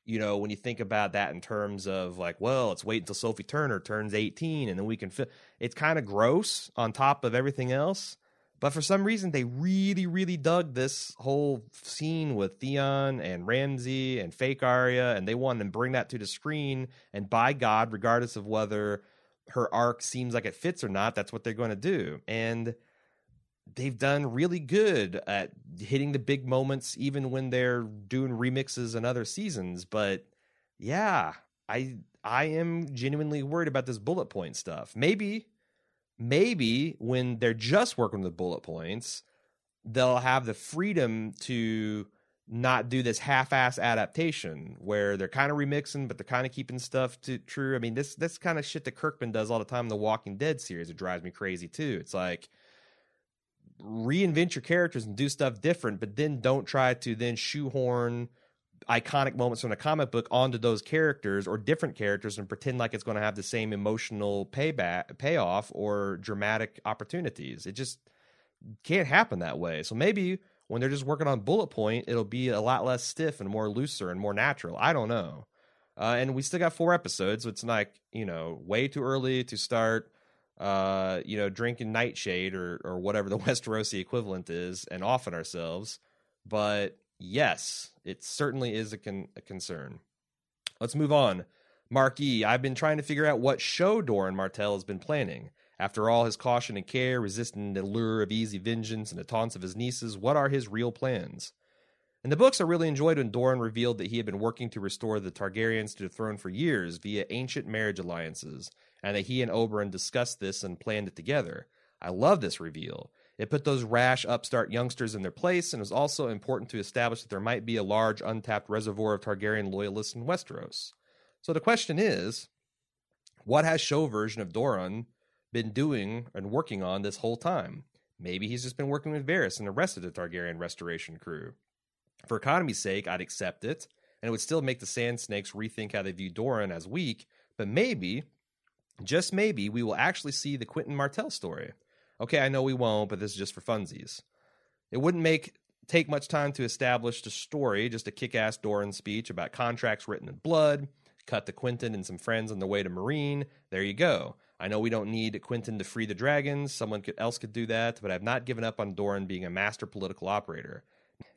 you know, when you think about that in terms of like, well, let's wait until Sophie Turner turns 18 and then we can fit. It's kind of gross on top of everything else. But for some reason, they really, really dug this whole scene with Theon and Ramsay and fake Arya, and they wanted to bring that to the screen. And by God, regardless of whether her arc seems like it fits or not, that's what they're going to do. And they've done really good at hitting the big moments, even when they're doing remixes and other seasons. But yeah, I I am genuinely worried about this bullet point stuff. Maybe maybe when they're just working with bullet points, they'll have the freedom to not do this half-ass adaptation where they're kind of remixing, but they're kind of keeping stuff to true. I mean, this this kind of shit that Kirkman does all the time in the Walking Dead series. It drives me crazy too. It's like reinvent your characters and do stuff different, but then don't try to then shoehorn iconic moments from the comic book onto those characters or different characters and pretend like it's going to have the same emotional payback payoff or dramatic opportunities. It just can't happen that way. So maybe when they're just working on bullet point, it'll be a lot less stiff and more looser and more natural. I don't know. Uh, and we still got four episodes. So it's like you know way too early to start. Uh, you know, drinking nightshade or or whatever the Westerosi equivalent is, and offing ourselves. But yes, it certainly is a, con- a concern. Let's move on. Marquee, I've been trying to figure out what show Doran Martell has been planning. After all his caution and care, resisting the lure of easy vengeance and the taunts of his nieces, what are his real plans? In the books I really enjoyed when Doran revealed that he had been working to restore the Targaryens to the throne for years via ancient marriage alliances, and that he and Oberyn discussed this and planned it together. I love this reveal. It put those rash upstart youngsters in their place and was also important to establish that there might be a large untapped reservoir of Targaryen loyalists in Westeros. So the question is, what has show version of Doran been doing and working on this whole time? Maybe he's just been working with Varys and the rest of the Targaryen restoration crew. For economy's sake, I'd accept it, and it would still make the Sand Snakes rethink how they view Doran as weak, but maybe, just maybe, we will actually see the Quentyn Martell story. Okay, I know we won't, but this is just for funsies. It wouldn't make take much time to establish the story, just a kick-ass Doran speech about contracts written in blood, cut to Quentyn and some friends on the way to Meereen. There you go. I know we don't need Quentyn to free the dragons. Someone else could do that, but I've not given up on Doran being a master political operator.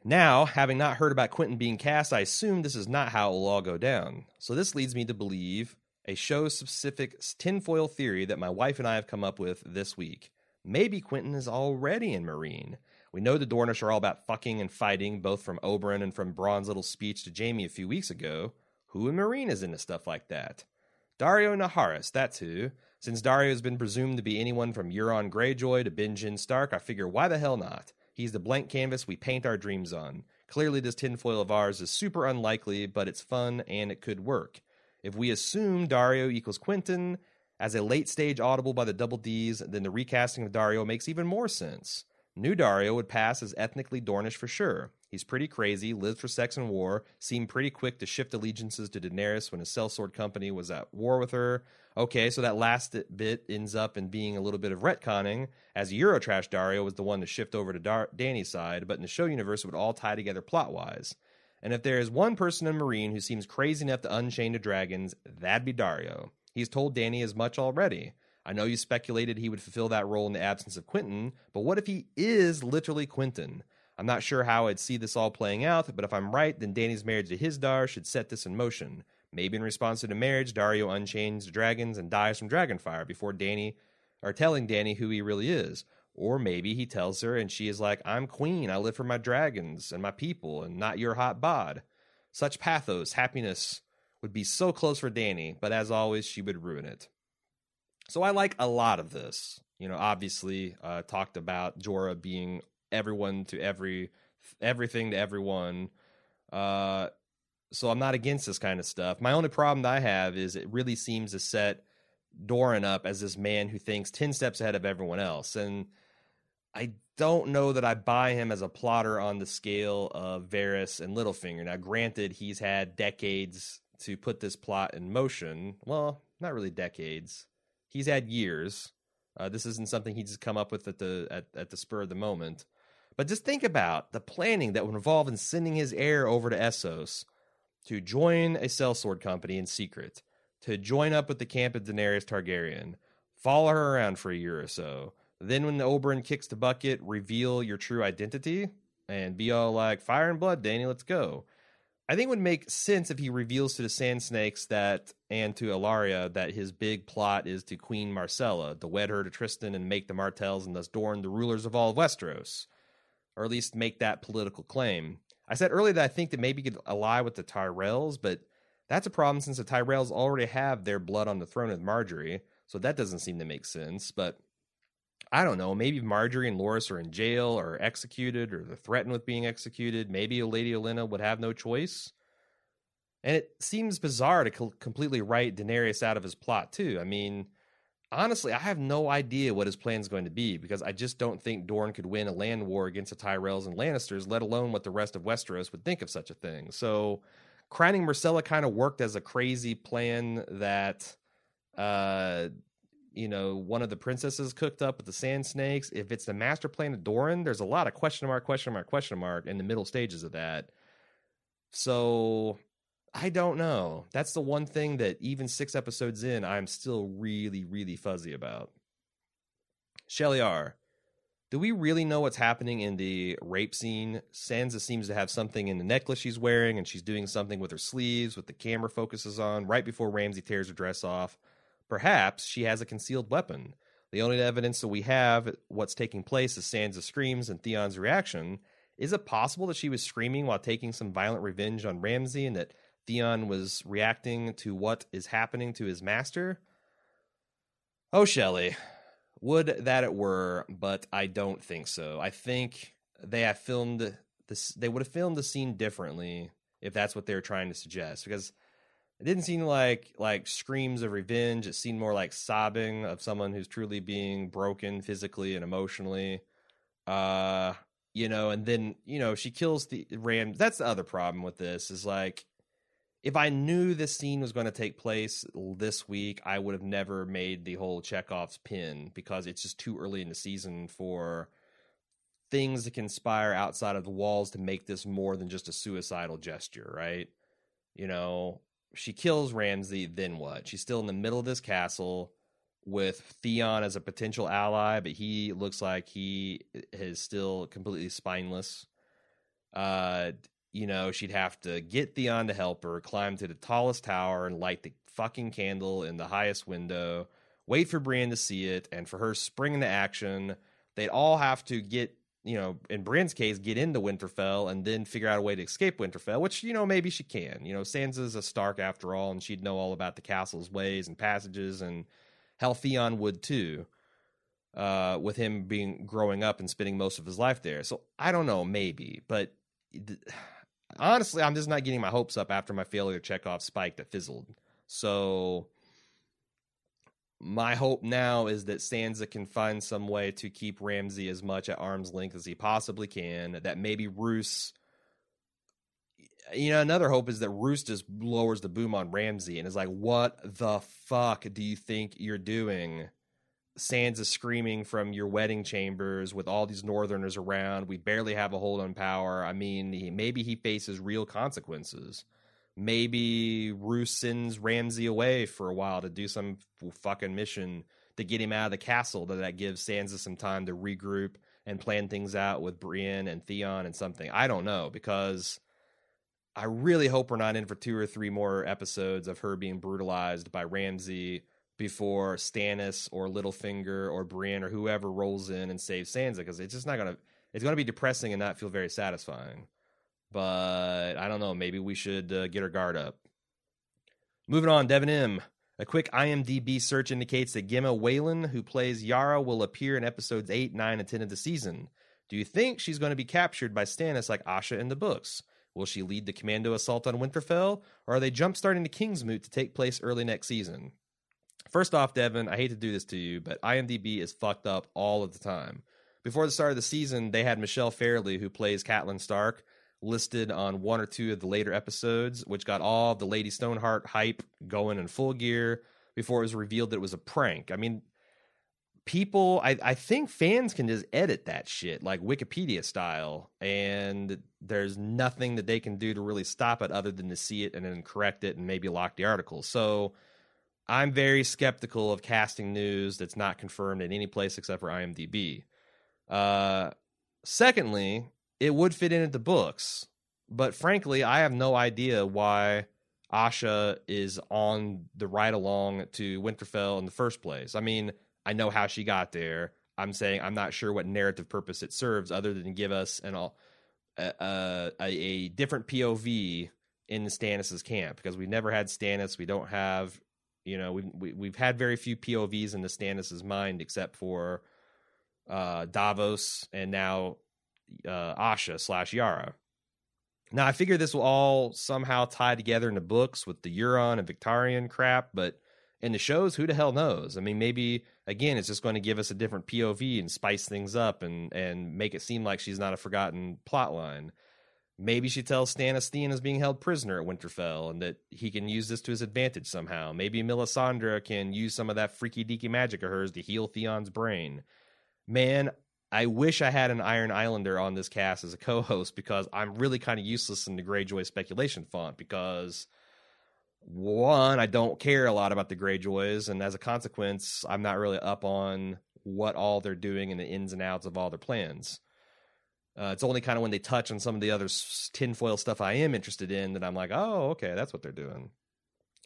Now, having not heard about Quentyn being cast, I assume this is not how it will all go down. So this leads me to believe a show specific tinfoil theory that my wife and I have come up with this week. Maybe Quentyn is already in Meereen. We know the Dornish are all about fucking and fighting, both from Oberyn and from Bronn's little speech to Jaime a few weeks ago. Who in Meereen is into stuff like that? Daario Naharis, that's who. Since Daario has been presumed to be anyone from Euron Greyjoy to Benjen Stark, I figure why the hell not? He's the blank canvas we paint our dreams on. Clearly, this tinfoil of ours is super unlikely, but it's fun and it could work. If we assume Daario equals Quentyn, as a late stage audible by the double D's, then the recasting of Daario makes even more sense. New Daario would pass as ethnically Dornish for sure. He's pretty crazy, lives for sex and war, seemed pretty quick to shift allegiances to Daenerys when his sellsword company was at war with her. Okay, so that last bit ends up in being a little bit of retconning, as Eurotrash Daario was the one to shift over to Dar- Dany's side, but in the show universe it would all tie together plot wise. And if there is one person in Meereen who seems crazy enough to unchain the dragons, that'd be Daario. He's told Dany as much already. I know you speculated he would fulfill that role in the absence of Quentyn, but what if he is literally Quentyn? I'm not sure how I'd see this all playing out, but if I'm right, then Dany's marriage to Hizdahr should set this in motion. Maybe in response to the marriage, Daario unchains the dragons and dies from dragonfire before Dany or telling Dany who he really is. Or maybe he tells her and she is like, I'm queen, I live for my dragons and my people and not your hot bod. Such pathos, happiness, would be so close for Danny, but as always, she would ruin it. So I like a lot of this. You know, obviously, uh, talked about Jorah being everyone to every everything to everyone. Uh, so I'm not against this kind of stuff. My only problem that I have is it really seems to set Doran up as this man who thinks 10 steps ahead of everyone else. And I don't know that I buy him as a plotter on the scale of Varys and Littlefinger. Now, granted, he's had decades to put this plot in motion. Well, not really decades. He's had years. Uh, this isn't something he's just come up with at the at, at the spur of the moment. But just think about the planning that would involve in sending his heir over to Essos to join a sellsword company in secret, to join up with the camp of Daenerys Targaryen, follow her around for a year or so. Then, when the Oberyn kicks the bucket, reveal your true identity and be all like, "Fire and blood, Dany, let's go." I think it would make sense if he reveals to the Sand Snakes that and to Ellaria that his big plot is to Queen Myrcella, to wed her to Trystane and make the Martells and thus Dorne the rulers of all of Westeros, or at least make that political claim. I said earlier that I think that maybe he could ally with the Tyrells, but that's a problem since the Tyrells already have their blood on the throne with Margaery, so that doesn't seem to make sense. But I don't know. Maybe Margaery and Loras are in jail or executed or they're threatened with being executed. Maybe Lady Olenna would have no choice. And it seems bizarre to co- completely write Daenerys out of his plot, too. I mean, honestly, I have no idea what his plan is going to be because I just don't think Dorne could win a land war against the Tyrells and Lannisters, let alone what the rest of Westeros would think of such a thing. So, crowning Myrcella kind of worked as a crazy plan that uh, you know, one of the princesses cooked up with the sand snakes. If it's the master plan of Doran, there's a lot of question mark, question mark, question mark in the middle stages of that. So I don't know. That's the one thing that even six episodes in, I'm still really, really fuzzy about. Shelly R. Do we really know what's happening in the rape scene? Sansa seems to have something in the necklace she's wearing, and she's doing something with her sleeves, with the camera focuses on, right before Ramsay tears her dress off. Perhaps she has a concealed weapon. The only evidence that we have what's taking place is Sansa screams and Theon's reaction. Is it possible that she was screaming while taking some violent revenge on Ramsay and that Theon was reacting to what is happening to his master? Oh, Shelley, would that it were, but I don't think so. I think they have filmed this. They would have filmed the scene differently if that's what they're trying to suggest, because it didn't seem like like screams of revenge. It seemed more like sobbing of someone who's truly being broken physically and emotionally. Uh, you know, and then you know she kills the Ram. That's the other problem with this is like if I knew this scene was going to take place this week, I would have never made the whole Chekhov's pin because it's just too early in the season for things to conspire outside of the walls to make this more than just a suicidal gesture, right? You know, she kills Ramsay, then what? She's still in the middle of this castle with Theon as a potential ally, but he looks like he is still completely spineless. Uh, you know, she'd have to get Theon to help her, climb to the tallest tower and light the fucking candle in the highest window, wait for Brienne to see it, and for her spring into action. They'd all have to get, you know, in Brienne's case, get into Winterfell and then figure out a way to escape Winterfell, which, you know, maybe she can. You know, Sansa's a Stark after all, and she'd know all about the castle's ways and passages, and hell, Theon would too. Uh, with him being growing up and spending most of his life there, so I don't know, maybe, but honestly, I'm just not getting my hopes up after my failure Chekhov spike that fizzled. So my hope now is that Sansa can find some way to keep Ramsay as much at arm's length as he possibly can. That maybe Roose, you know, another hope is that Roose just lowers the boom on Ramsay and is like, "What the fuck do you think you're doing?" Sansa screaming from your wedding chambers with all these Northerners around. We barely have a hold on power. I mean, he, maybe he faces real consequences. Maybe Roose sends Ramsay away for a while to do some fucking mission to get him out of the castle. That that gives Sansa some time to regroup and plan things out with Brienne and Theon and something. I don't know because I really hope we're not in for two or three more episodes of her being brutalized by Ramsay before Stannis or Littlefinger or Brienne or whoever rolls in and saves Sansa because it's just not gonna it's gonna be depressing and not feel very satisfying. But I don't know. Maybe we should uh, get our guard up. Moving on, Devin M. A quick IMDb search indicates that Gemma Whelan, who plays Yara, will appear in episodes 8, 9, and 10 of the season. Do you think she's going to be captured by Stannis like Asha in the books? Will she lead the commando assault on Winterfell, or are they jumpstarting the Kingsmoot to take place early next season? First off, Devin, I hate to do this to you, but IMDb is fucked up all of the time. Before the start of the season, they had Michelle Fairley, who plays Catelyn Stark, listed on one or two of the later episodes, which got all the Lady Stoneheart hype going in full gear before it was revealed that it was a prank. I mean, people, I, I think fans can just edit that shit like Wikipedia style, and there's nothing that they can do to really stop it other than to see it and then correct it and maybe lock the article. So I'm very skeptical of casting news that's not confirmed in any place except for IMDb. Uh, secondly, it would fit into the books, but frankly, I have no idea why Asha is on the ride along to Winterfell in the first place. I mean, I know how she got there. I'm saying I'm not sure what narrative purpose it serves other than give us an a, a, a different POV in Stannis's camp because we never had Stannis. We don't have you know, we've we, have had very few POVs in the Stannis's mind except for uh, Davos and now uh, Asha slash Yara. Now I figure this will all somehow tie together in the books with the Euron and Victarion crap, but in the shows, who the hell knows? I mean, maybe again, it's just going to give us a different POV and spice things up and and make it seem like she's not a forgotten plot line. Maybe she tells Stannis Theon is being held prisoner at Winterfell and that he can use this to his advantage somehow. Maybe Melisandre can use some of that freaky deaky magic of hers to heal Theon's brain. Man, I wish I had an Iron Islander on this cast as a co-host because I'm really kind of useless in the Greyjoy speculation font because one, I don't care a lot about the Greyjoys, and as a consequence, I'm not really up on what all they're doing and the ins and outs of all their plans. Uh, it's only kind of when they touch on some of the other tinfoil stuff I am interested in that I'm like, oh, okay, that's what they're doing.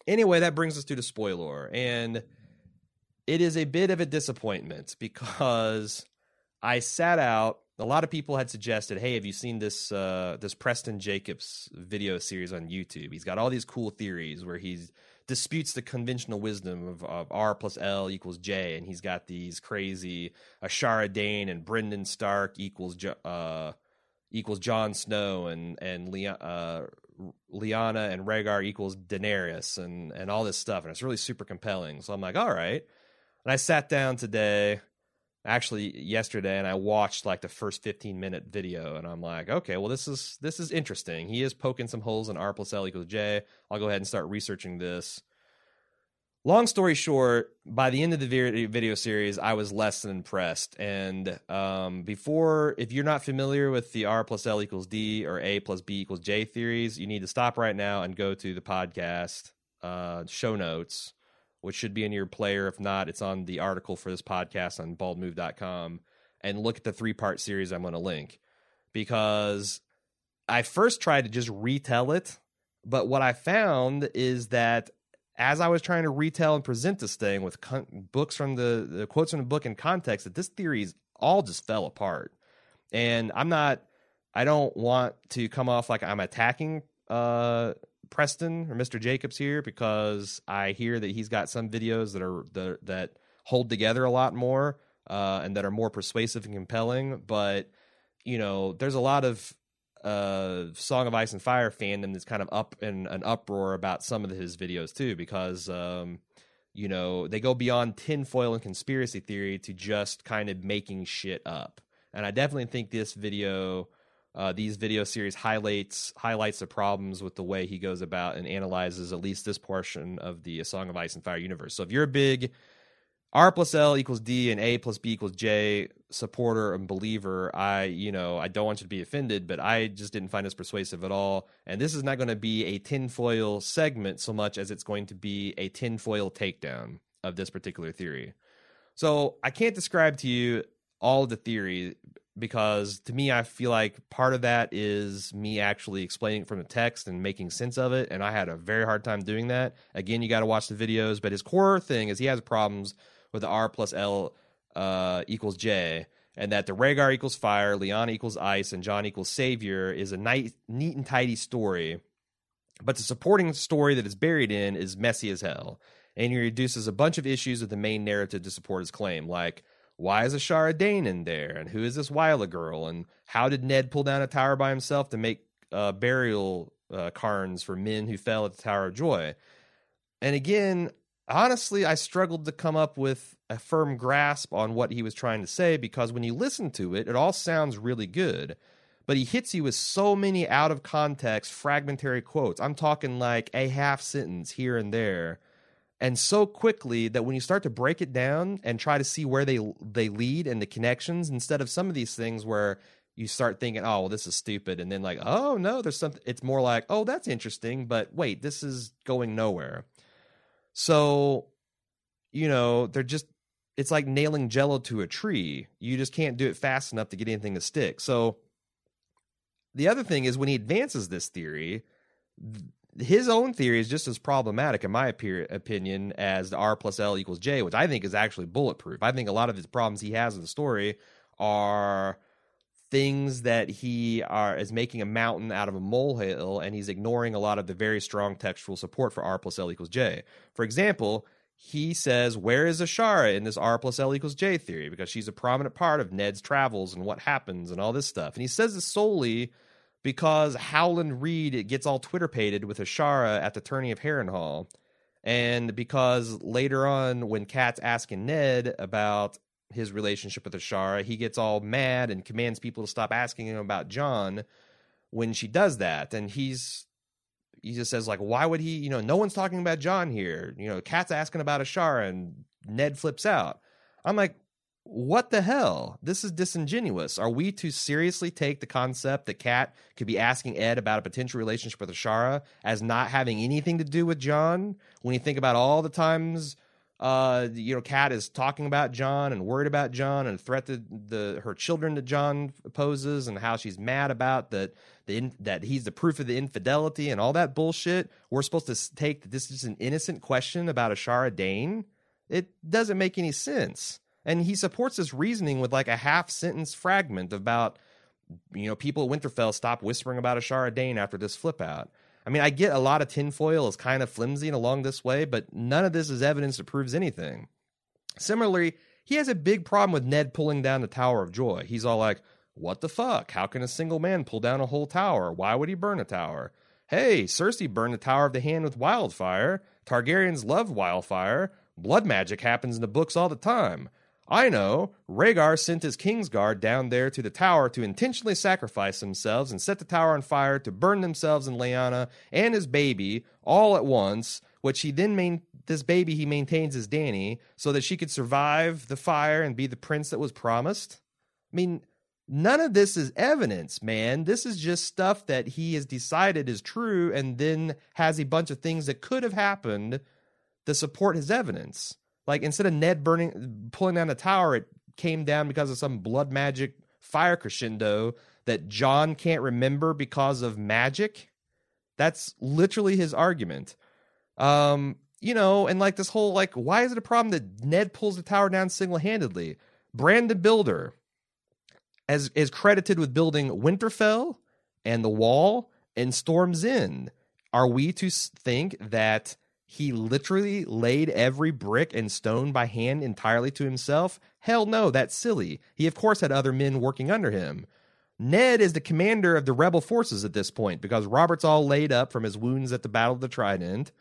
Anyway, that brings us to the spoiler. And it is a bit of a disappointment because I sat out. A lot of people had suggested, "Hey, have you seen this uh, this Preston Jacobs video series on YouTube? He's got all these cool theories where he disputes the conventional wisdom of, of R plus L equals J, and he's got these crazy Ashara Dayne and Brandon Stark equals uh, equals Jon Snow and and uh, Lyanna and Rhaegar equals Daenerys and and all this stuff, and it's really super compelling. So I'm like, all right. And I sat down today actually yesterday and I watched like the first 15 minute video and I'm like, okay, well this is this is interesting. He is poking some holes in R plus L equals J. I'll go ahead and start researching this. Long story short, by the end of the video series, I was less than impressed. And um, before, if you're not familiar with the R plus L equals D or A plus B equals J theories, you need to stop right now and go to the podcast uh, show notes which should be in your player. If not, it's on the article for this podcast on baldmove.com and look at the three part series I'm going to link because I first tried to just retell it. But what I found is that as I was trying to retell and present this thing with con- books from the, the quotes from the book in context, that this theory all just fell apart. And I'm not, I don't want to come off like I'm attacking uh, Preston or Mr. Jacobs here because I hear that he's got some videos that are that, that hold together a lot more uh, and that are more persuasive and compelling. But you know, there's a lot of uh, Song of Ice and Fire fandom that's kind of up in an uproar about some of his videos too because. Um, you know, they go beyond tinfoil and conspiracy theory to just kind of making shit up. And I definitely think this video uh, these video series highlights highlights the problems with the way he goes about and analyzes at least this portion of the Song of Ice and Fire universe. So if you're a big R plus L equals D and A plus B equals J supporter and believer, I you know I don't want you to be offended, but I just didn't find this persuasive at all. And this is not going to be a tinfoil segment so much as it's going to be a tinfoil takedown of this particular theory. So I can't describe to you all the theory because to me, I feel like part of that is me actually explaining it from the text and making sense of it. And I had a very hard time doing that. Again, you got to watch the videos, but his core thing is he has problems with the R plus L uh, equals J, and that the Rhaegar equals fire, Leon equals ice, and Jon equals savior is a nice, neat and tidy story. But the supporting story that it's buried in is messy as hell. And he reduces a bunch of issues of the main narrative to support his claim, like why is Ashara Dayne in there? And who is this Wylla girl? And how did Ned pull down a tower by himself to make uh, burial uh, cairns for men who fell at the Tower of Joy? And again, honestly, I struggled to come up with a firm grasp on what he was trying to say because when you listen to it, it all sounds really good. But he hits you with so many out of context, fragmentary quotes. I'm talking like a half sentence here and there and so quickly that when you start to break it down and try to see where they they lead and the connections instead of some of these things where you start thinking oh well this is stupid and then like oh no there's something it's more like oh that's interesting but wait this is going nowhere. So you know they're just it's like nailing jello to a tree. You just can't do it fast enough to get anything to stick. So the other thing is when he advances this theory his own theory is just as problematic, in my opinion, as the R plus L equals J, which I think is actually bulletproof. I think a lot of his problems he has in the story are things that he are is making a mountain out of a molehill, and he's ignoring a lot of the very strong textual support for R plus L equals J. For example, he says, Where is Ashara in this R plus L equals J theory? Because she's a prominent part of Ned's travels and what happens and all this stuff. And he says this solely because Howland Reed gets all Twitter pated with Ashara at the tourney of Harrenhal. And because later on, when Cat's asking Ned about his relationship with Ashara, he gets all mad and commands people to stop asking him about Jon when she does that. And he's he just says like, why would he? You know, no one's talking about Jon here. You know, Cat's asking about Ashara, and Ned flips out. I'm like, what the hell? This is disingenuous. Are we to seriously take the concept that Cat could be asking Ed about a potential relationship with Ashara as not having anything to do with Jon? When you think about all the times, uh, you know, Cat is talking about Jon and worried about Jon and threat to the her children that John poses and how she's mad about that the that he's the proof of the infidelity and all that bullshit. We're supposed to take that this is an innocent question about Ashara Dayne It doesn't make any sense. And he supports this reasoning with like a half sentence fragment about, you know, people at Winterfell stop whispering about Ashara Dayne after this flip out. I mean, I get a lot of tinfoil is kind of flimsy and along this way, but none of this is evidence that proves anything. Similarly, he has a big problem with Ned pulling down the Tower of Joy. He's all like, what the fuck? How can a single man pull down a whole tower? Why would he burn a tower? Hey, Cersei burned the Tower of the Hand with wildfire. Targaryens love wildfire. Blood magic happens in the books all the time. I know. Rhaegar sent his Kingsguard down there to the tower to intentionally sacrifice themselves and set the tower on fire to burn themselves and Lyanna and his baby all at once, which he then main this baby he maintains as Dany so that she could survive the fire and be the prince that was promised. I mean, none of this is evidence, man. This is just stuff that he has decided is true and then has a bunch of things that could have happened to support his evidence. Like instead of Ned burning, pulling down the tower, it came down because of some blood magic fire crescendo that Jon can't remember because of magic. That's literally his argument. Um, you know, and like this whole like, why is it a problem that Ned pulls the tower down single handedly? Brandon Builder as is credited with building Winterfell and the Wall and Storm's End. Are we to think that he literally laid every brick and stone by hand entirely to himself? Hell no, that's silly. He, of course, had other men working under him. Ned is the commander of the rebel forces at this point because Robert's all laid up from his wounds at the Battle of the Trident.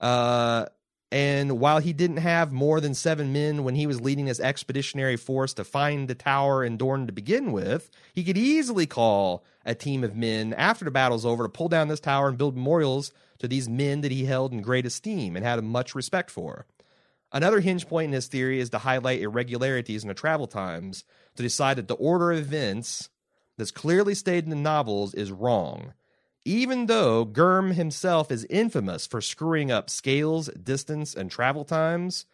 Uh, and while he didn't have more than seven men when he was leading this expeditionary force to find the tower in Dorne to begin with, he could easily call a team of men after the battle's over to pull down this tower and build memorials to these men that he held in great esteem and had much respect for. Another hinge point in his theory is to highlight irregularities in the travel times to decide that the order of events that's clearly stated in the novels is wrong. Even though Gurm himself is infamous for screwing up scales, distance, and travel times,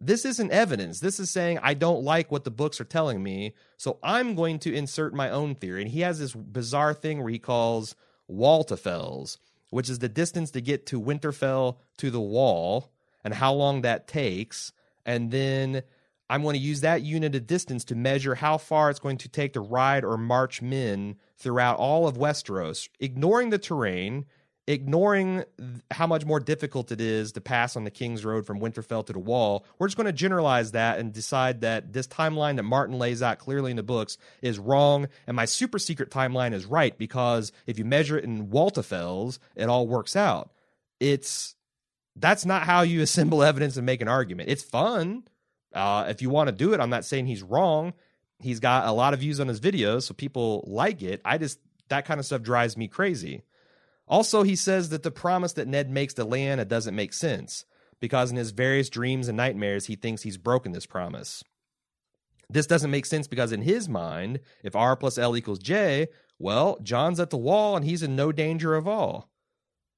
this isn't evidence. This is saying, I don't like what the books are telling me, so I'm going to insert my own theory. And he has this bizarre thing where he calls Waltafells, which is the distance to get to Winterfell to the wall and how long that takes. And then I'm going to use that unit of distance to measure how far it's going to take to ride or march men throughout all of Westeros, ignoring the terrain, ignoring how much more difficult it is to pass on the King's Road from Winterfell to the Wall. We're just going to generalize that and decide that this timeline that Martin lays out clearly in the books is wrong, and my super secret timeline is right because if you measure it in Waltafells, it all works out. It's that's not how you assemble evidence and make an argument. It's fun. Uh, if you want to do it, I'm not saying he's wrong. He's got a lot of views on his videos, so people like it. I just that kind of stuff drives me crazy. Also, he says that the promise that Ned makes to Lyanna doesn't make sense because in his various dreams and nightmares, he thinks he's broken this promise. This doesn't make sense because in his mind, if R plus L equals J, well, Jon's at the wall and he's in no danger of all.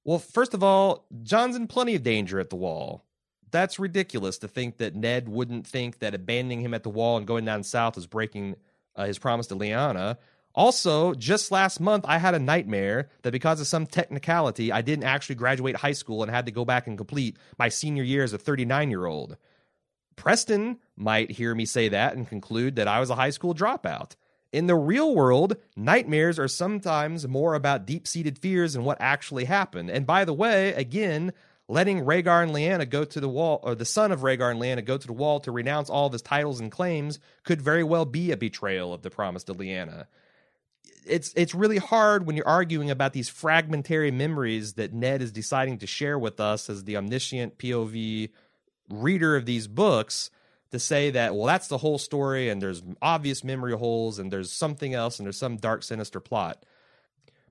Well, first of all, Jon's in plenty of danger at the wall that's ridiculous to think that Ned wouldn't think that abandoning him at the wall and going down south is breaking uh, his promise to Lyanna. Also, just last month, I had a nightmare that because of some technicality, I didn't actually graduate high school and had to go back and complete my senior year as a 39 year old. Preston might hear me say that and conclude that I was a high school dropout. In the real world, nightmares are sometimes more about deep seated fears and what actually happened. And by the way, again, letting Rhaegar and Lyanna go to the wall, or the son of Rhaegar and Lyanna go to the wall to renounce all of his titles and claims, could very well be a betrayal of the promise to Lyanna. It's it's really hard when you're arguing about these fragmentary memories that Ned is deciding to share with us as the omniscient POV reader of these books to say that well that's the whole story and there's obvious memory holes and there's something else and there's some dark sinister plot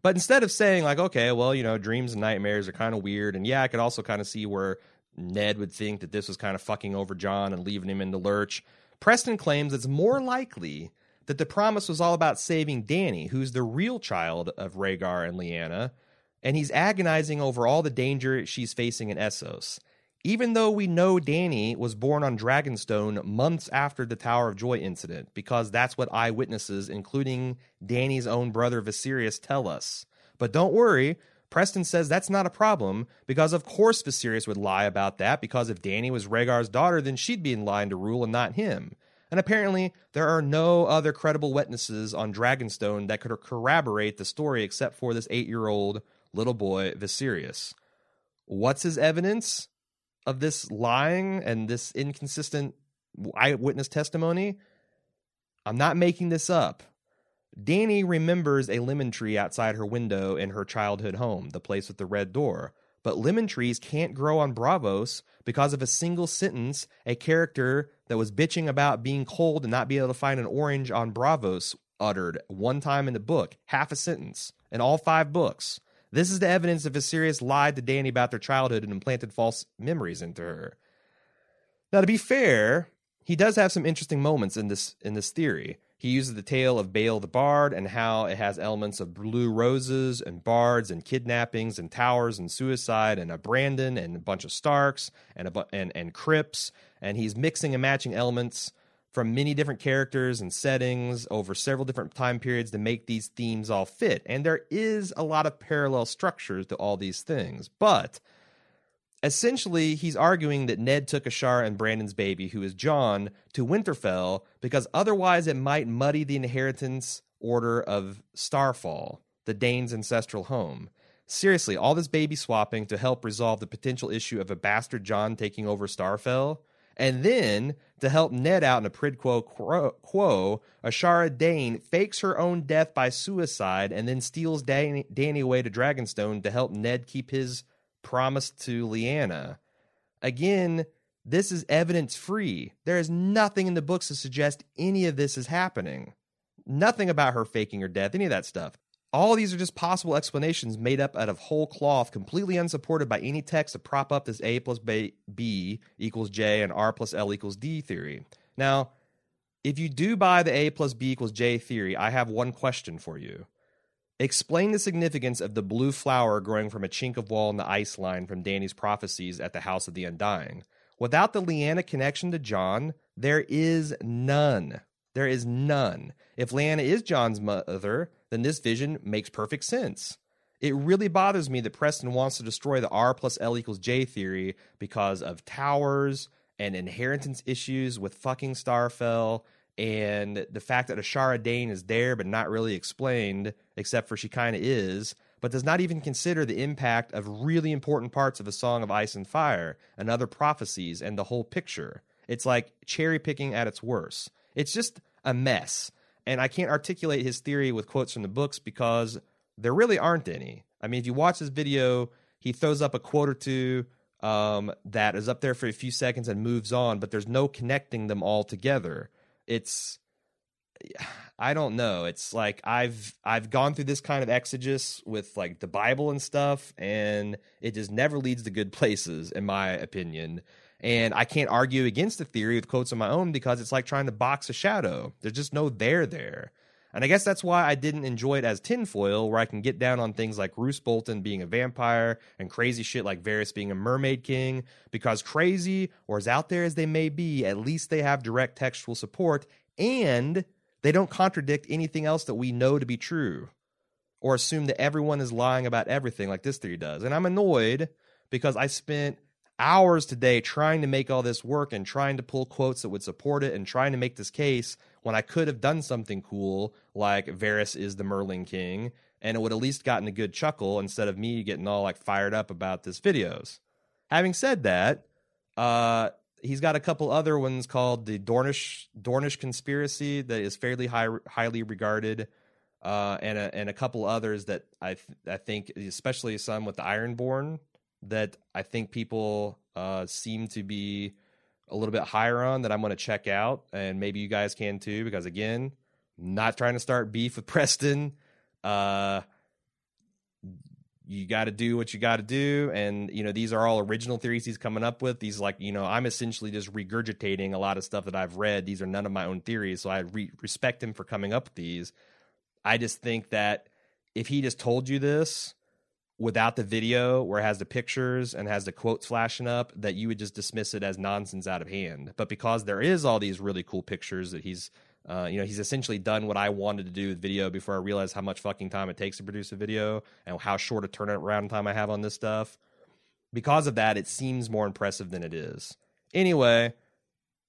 but instead of saying like, okay, well, you know, dreams and nightmares are kind of weird, and yeah, I could also kind of see where Ned would think that this was kind of fucking over Jon and leaving him in the lurch. Preston claims it's more likely that the promise was all about saving Dany, who's the real child of Rhaegar and Lyanna, and he's agonizing over all the danger she's facing in Essos even though we know Dany was born on Dragonstone months after the Tower of Joy incident, because that's what eyewitnesses, including Dany's own brother Viserys, tell us. But don't worry, Preston says that's not a problem because, of course, Viserys would lie about that because if Dany was Rhaegar's daughter, then she'd be in line to rule and not him. And apparently, there are no other credible witnesses on Dragonstone that could corroborate the story except for this eight year old little boy, Viserys. What's his evidence of this lying and this inconsistent eyewitness testimony? I'm not making this up. Dany remembers a lemon tree outside her window in her childhood home, the place with the red door. But lemon trees can't grow on Braavos because of a single sentence a character that was bitching about being cold and not being able to find an orange on Braavos uttered one time in the book, half a sentence, in all five books. This is the evidence that Viserys lied to Dany about their childhood and implanted false memories into her. Now, to be fair, he does have some interesting moments in this in this theory. He uses the tale of Bael the Bard and how it has elements of blue roses and bards and kidnappings and towers and suicide and a Brandon and a bunch of Starks and a bu- and and Crips and he's mixing and matching elements from many different characters and settings over several different time periods to make these themes all fit. And there is a lot of parallel structures to all these things, but essentially he's arguing that Ned took Ashara and Brandon's baby, who is Jon, to Winterfell because otherwise it might muddy the inheritance order of Starfall, the Dayne's ancestral home. Seriously, all this baby swapping to help resolve the potential issue of a bastard Jon taking over Starfall. And then, to help Ned out in a prid quo quo, Ashara Dayne fakes her own death by suicide and then steals Dany away to Dragonstone to help Ned keep his promised to Lyanna. Again, this is evidence free. There is nothing in the books to suggest any of this is happening. Nothing about her faking her death, any of that stuff. All these are just possible explanations made up out of whole cloth, completely unsupported by any text to prop up this A plus B equals J and R plus L equals D theory. Now, if you do buy the A plus B equals J theory, I have one question for you. Explain the significance of the blue flower growing from a chink of wall in the ice line from Dany's prophecies at the House of the Undying. Without the Lyanna connection to Jon, there is none. There is none. If Lyanna is Jon's mother, then this vision makes perfect sense. It really bothers me that Preston wants to destroy the R plus L equals J theory because of towers and inheritance issues with fucking Starfall and the fact that Ashara Dayne is there but not really explained, except for she kind of is, but does not even consider the impact of really important parts of A Song of Ice and Fire and other prophecies and the whole picture. It's like cherry picking at its worst. It's just a mess. And I can't articulate his theory with quotes from the books because there really aren't any. I mean, if you watch this video, he throws up a quote or two um, that is up there for a few seconds and moves on, but there's no connecting them all together it's I don't know. It's like I've I've gone through this kind of exegesis with like the Bible and stuff, and it just never leads to good places, in my opinion. And I can't argue against the theory with quotes of my own because it's like trying to box a shadow. There's just no there there. And I guess that's why I didn't enjoy it as tinfoil, where I can get down on things like Roose Bolton being a vampire and crazy shit like Varys being a mermaid king. Because crazy, or as out there as they may be, at least they have direct textual support and they don't contradict anything else that we know to be true or assume that everyone is lying about everything like this theory does. And I'm annoyed because I spent hours today trying to make all this work and trying to pull quotes that would support it and trying to make this case when I could have done something cool like Varys is the Merling King and it would at least gotten a good chuckle instead of me getting all like fired up about this videos. Having said that, uh he's got a couple other ones called the Dornish Dornish conspiracy that is fairly high, highly regarded uh, and a, and a couple others that I th- I think especially some with the Ironborn that I think people uh, seem to be a little bit higher on that I'm going to check out, and maybe you guys can too. Because again, not trying to start beef with Preston. Uh, you got to do what you got to do and you know these are all original theories he's coming up with these like you know i'm essentially just regurgitating a lot of stuff that i've read these are none of my own theories so i re- respect him for coming up with these i just think that if he just told you this without the video where it has the pictures and has the quotes flashing up that you would just dismiss it as nonsense out of hand but because there is all these really cool pictures that he's Uh, you know, he's essentially done what I wanted to do with video before I realized how much fucking time it takes to produce a video and how short a turnaround time I have on this stuff. Because of that, it seems more impressive than it is. Anyway,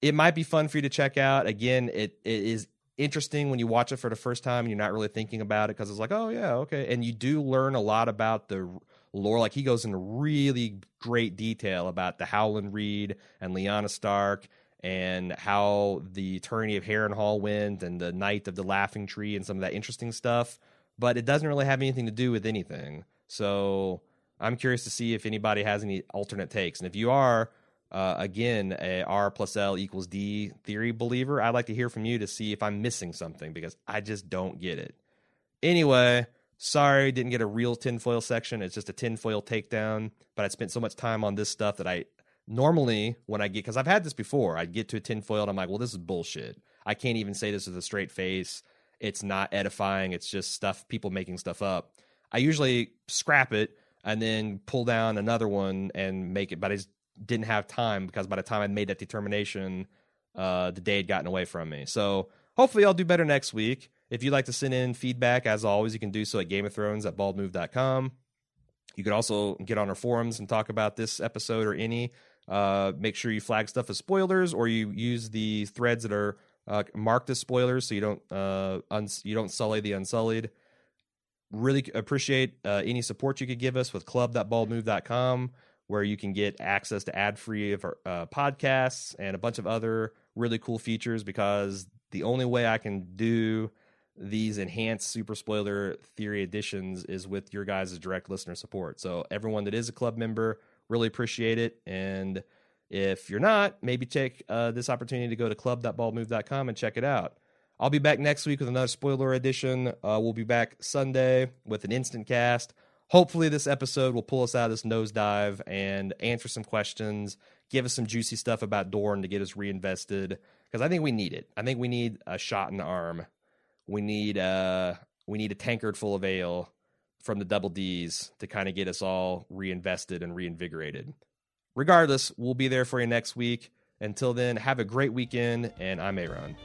it might be fun for you to check out. Again, it, it is interesting when you watch it for the first time and you're not really thinking about it because it's like, oh, yeah, okay. And you do learn a lot about the lore. Like he goes into really great detail about the Howland Reed and Lyanna Stark and how the tourney of Harrenhal went and the night of the Laughing Tree and some of that interesting stuff. But it doesn't really have anything to do with anything. So I'm curious to see if anybody has any alternate takes. And if you are, uh, again, a R plus L equals D theory believer, I'd like to hear from you to see if I'm missing something because I just don't get it. Anyway, sorry, didn't get a real tinfoil section. It's just a tinfoil takedown. But I spent so much time on this stuff that I normally when I get because I've had this before, I get to a tinfoil and I'm like, well, this is bullshit. I can't even say this with a straight face. It's not edifying. It's just stuff people making stuff up. I usually scrap it and then pull down another one and make it, but I didn't have time because by the time I made that determination, uh, the day had gotten away from me. So hopefully I'll do better next week. If you'd like to send in feedback, as always, you can do so at Game of Thrones at baldmove.com. You could also get on our forums and talk about this episode or any. Uh, make sure you flag stuff as spoilers, or you use the threads that are uh, marked as spoilers, so you don't uh, you don't sully the unsullied. Really appreciate uh, any support you could give us with club.baldmove.com, where you can get access to ad free uh, podcasts and a bunch of other really cool features. Because the only way I can do these enhanced super spoiler theory editions is with your guys' direct listener support. So everyone that is a club member, really appreciate it. And if you're not, maybe take uh, this opportunity to go to club.baldmove.com and check it out. I'll be back next week with another spoiler edition. Uh, we'll be back Sunday with an instant cast. Hopefully, this episode will pull us out of this nosedive and answer some questions, give us some juicy stuff about Dorne to get us reinvested because I think we need it. I think we need a shot in the arm we need uh we need a tankard full of ale from the double D's to kind of get us all reinvested and reinvigorated. Regardless, we'll be there for you next week. Until then, have a great weekend, and I'm Aaron.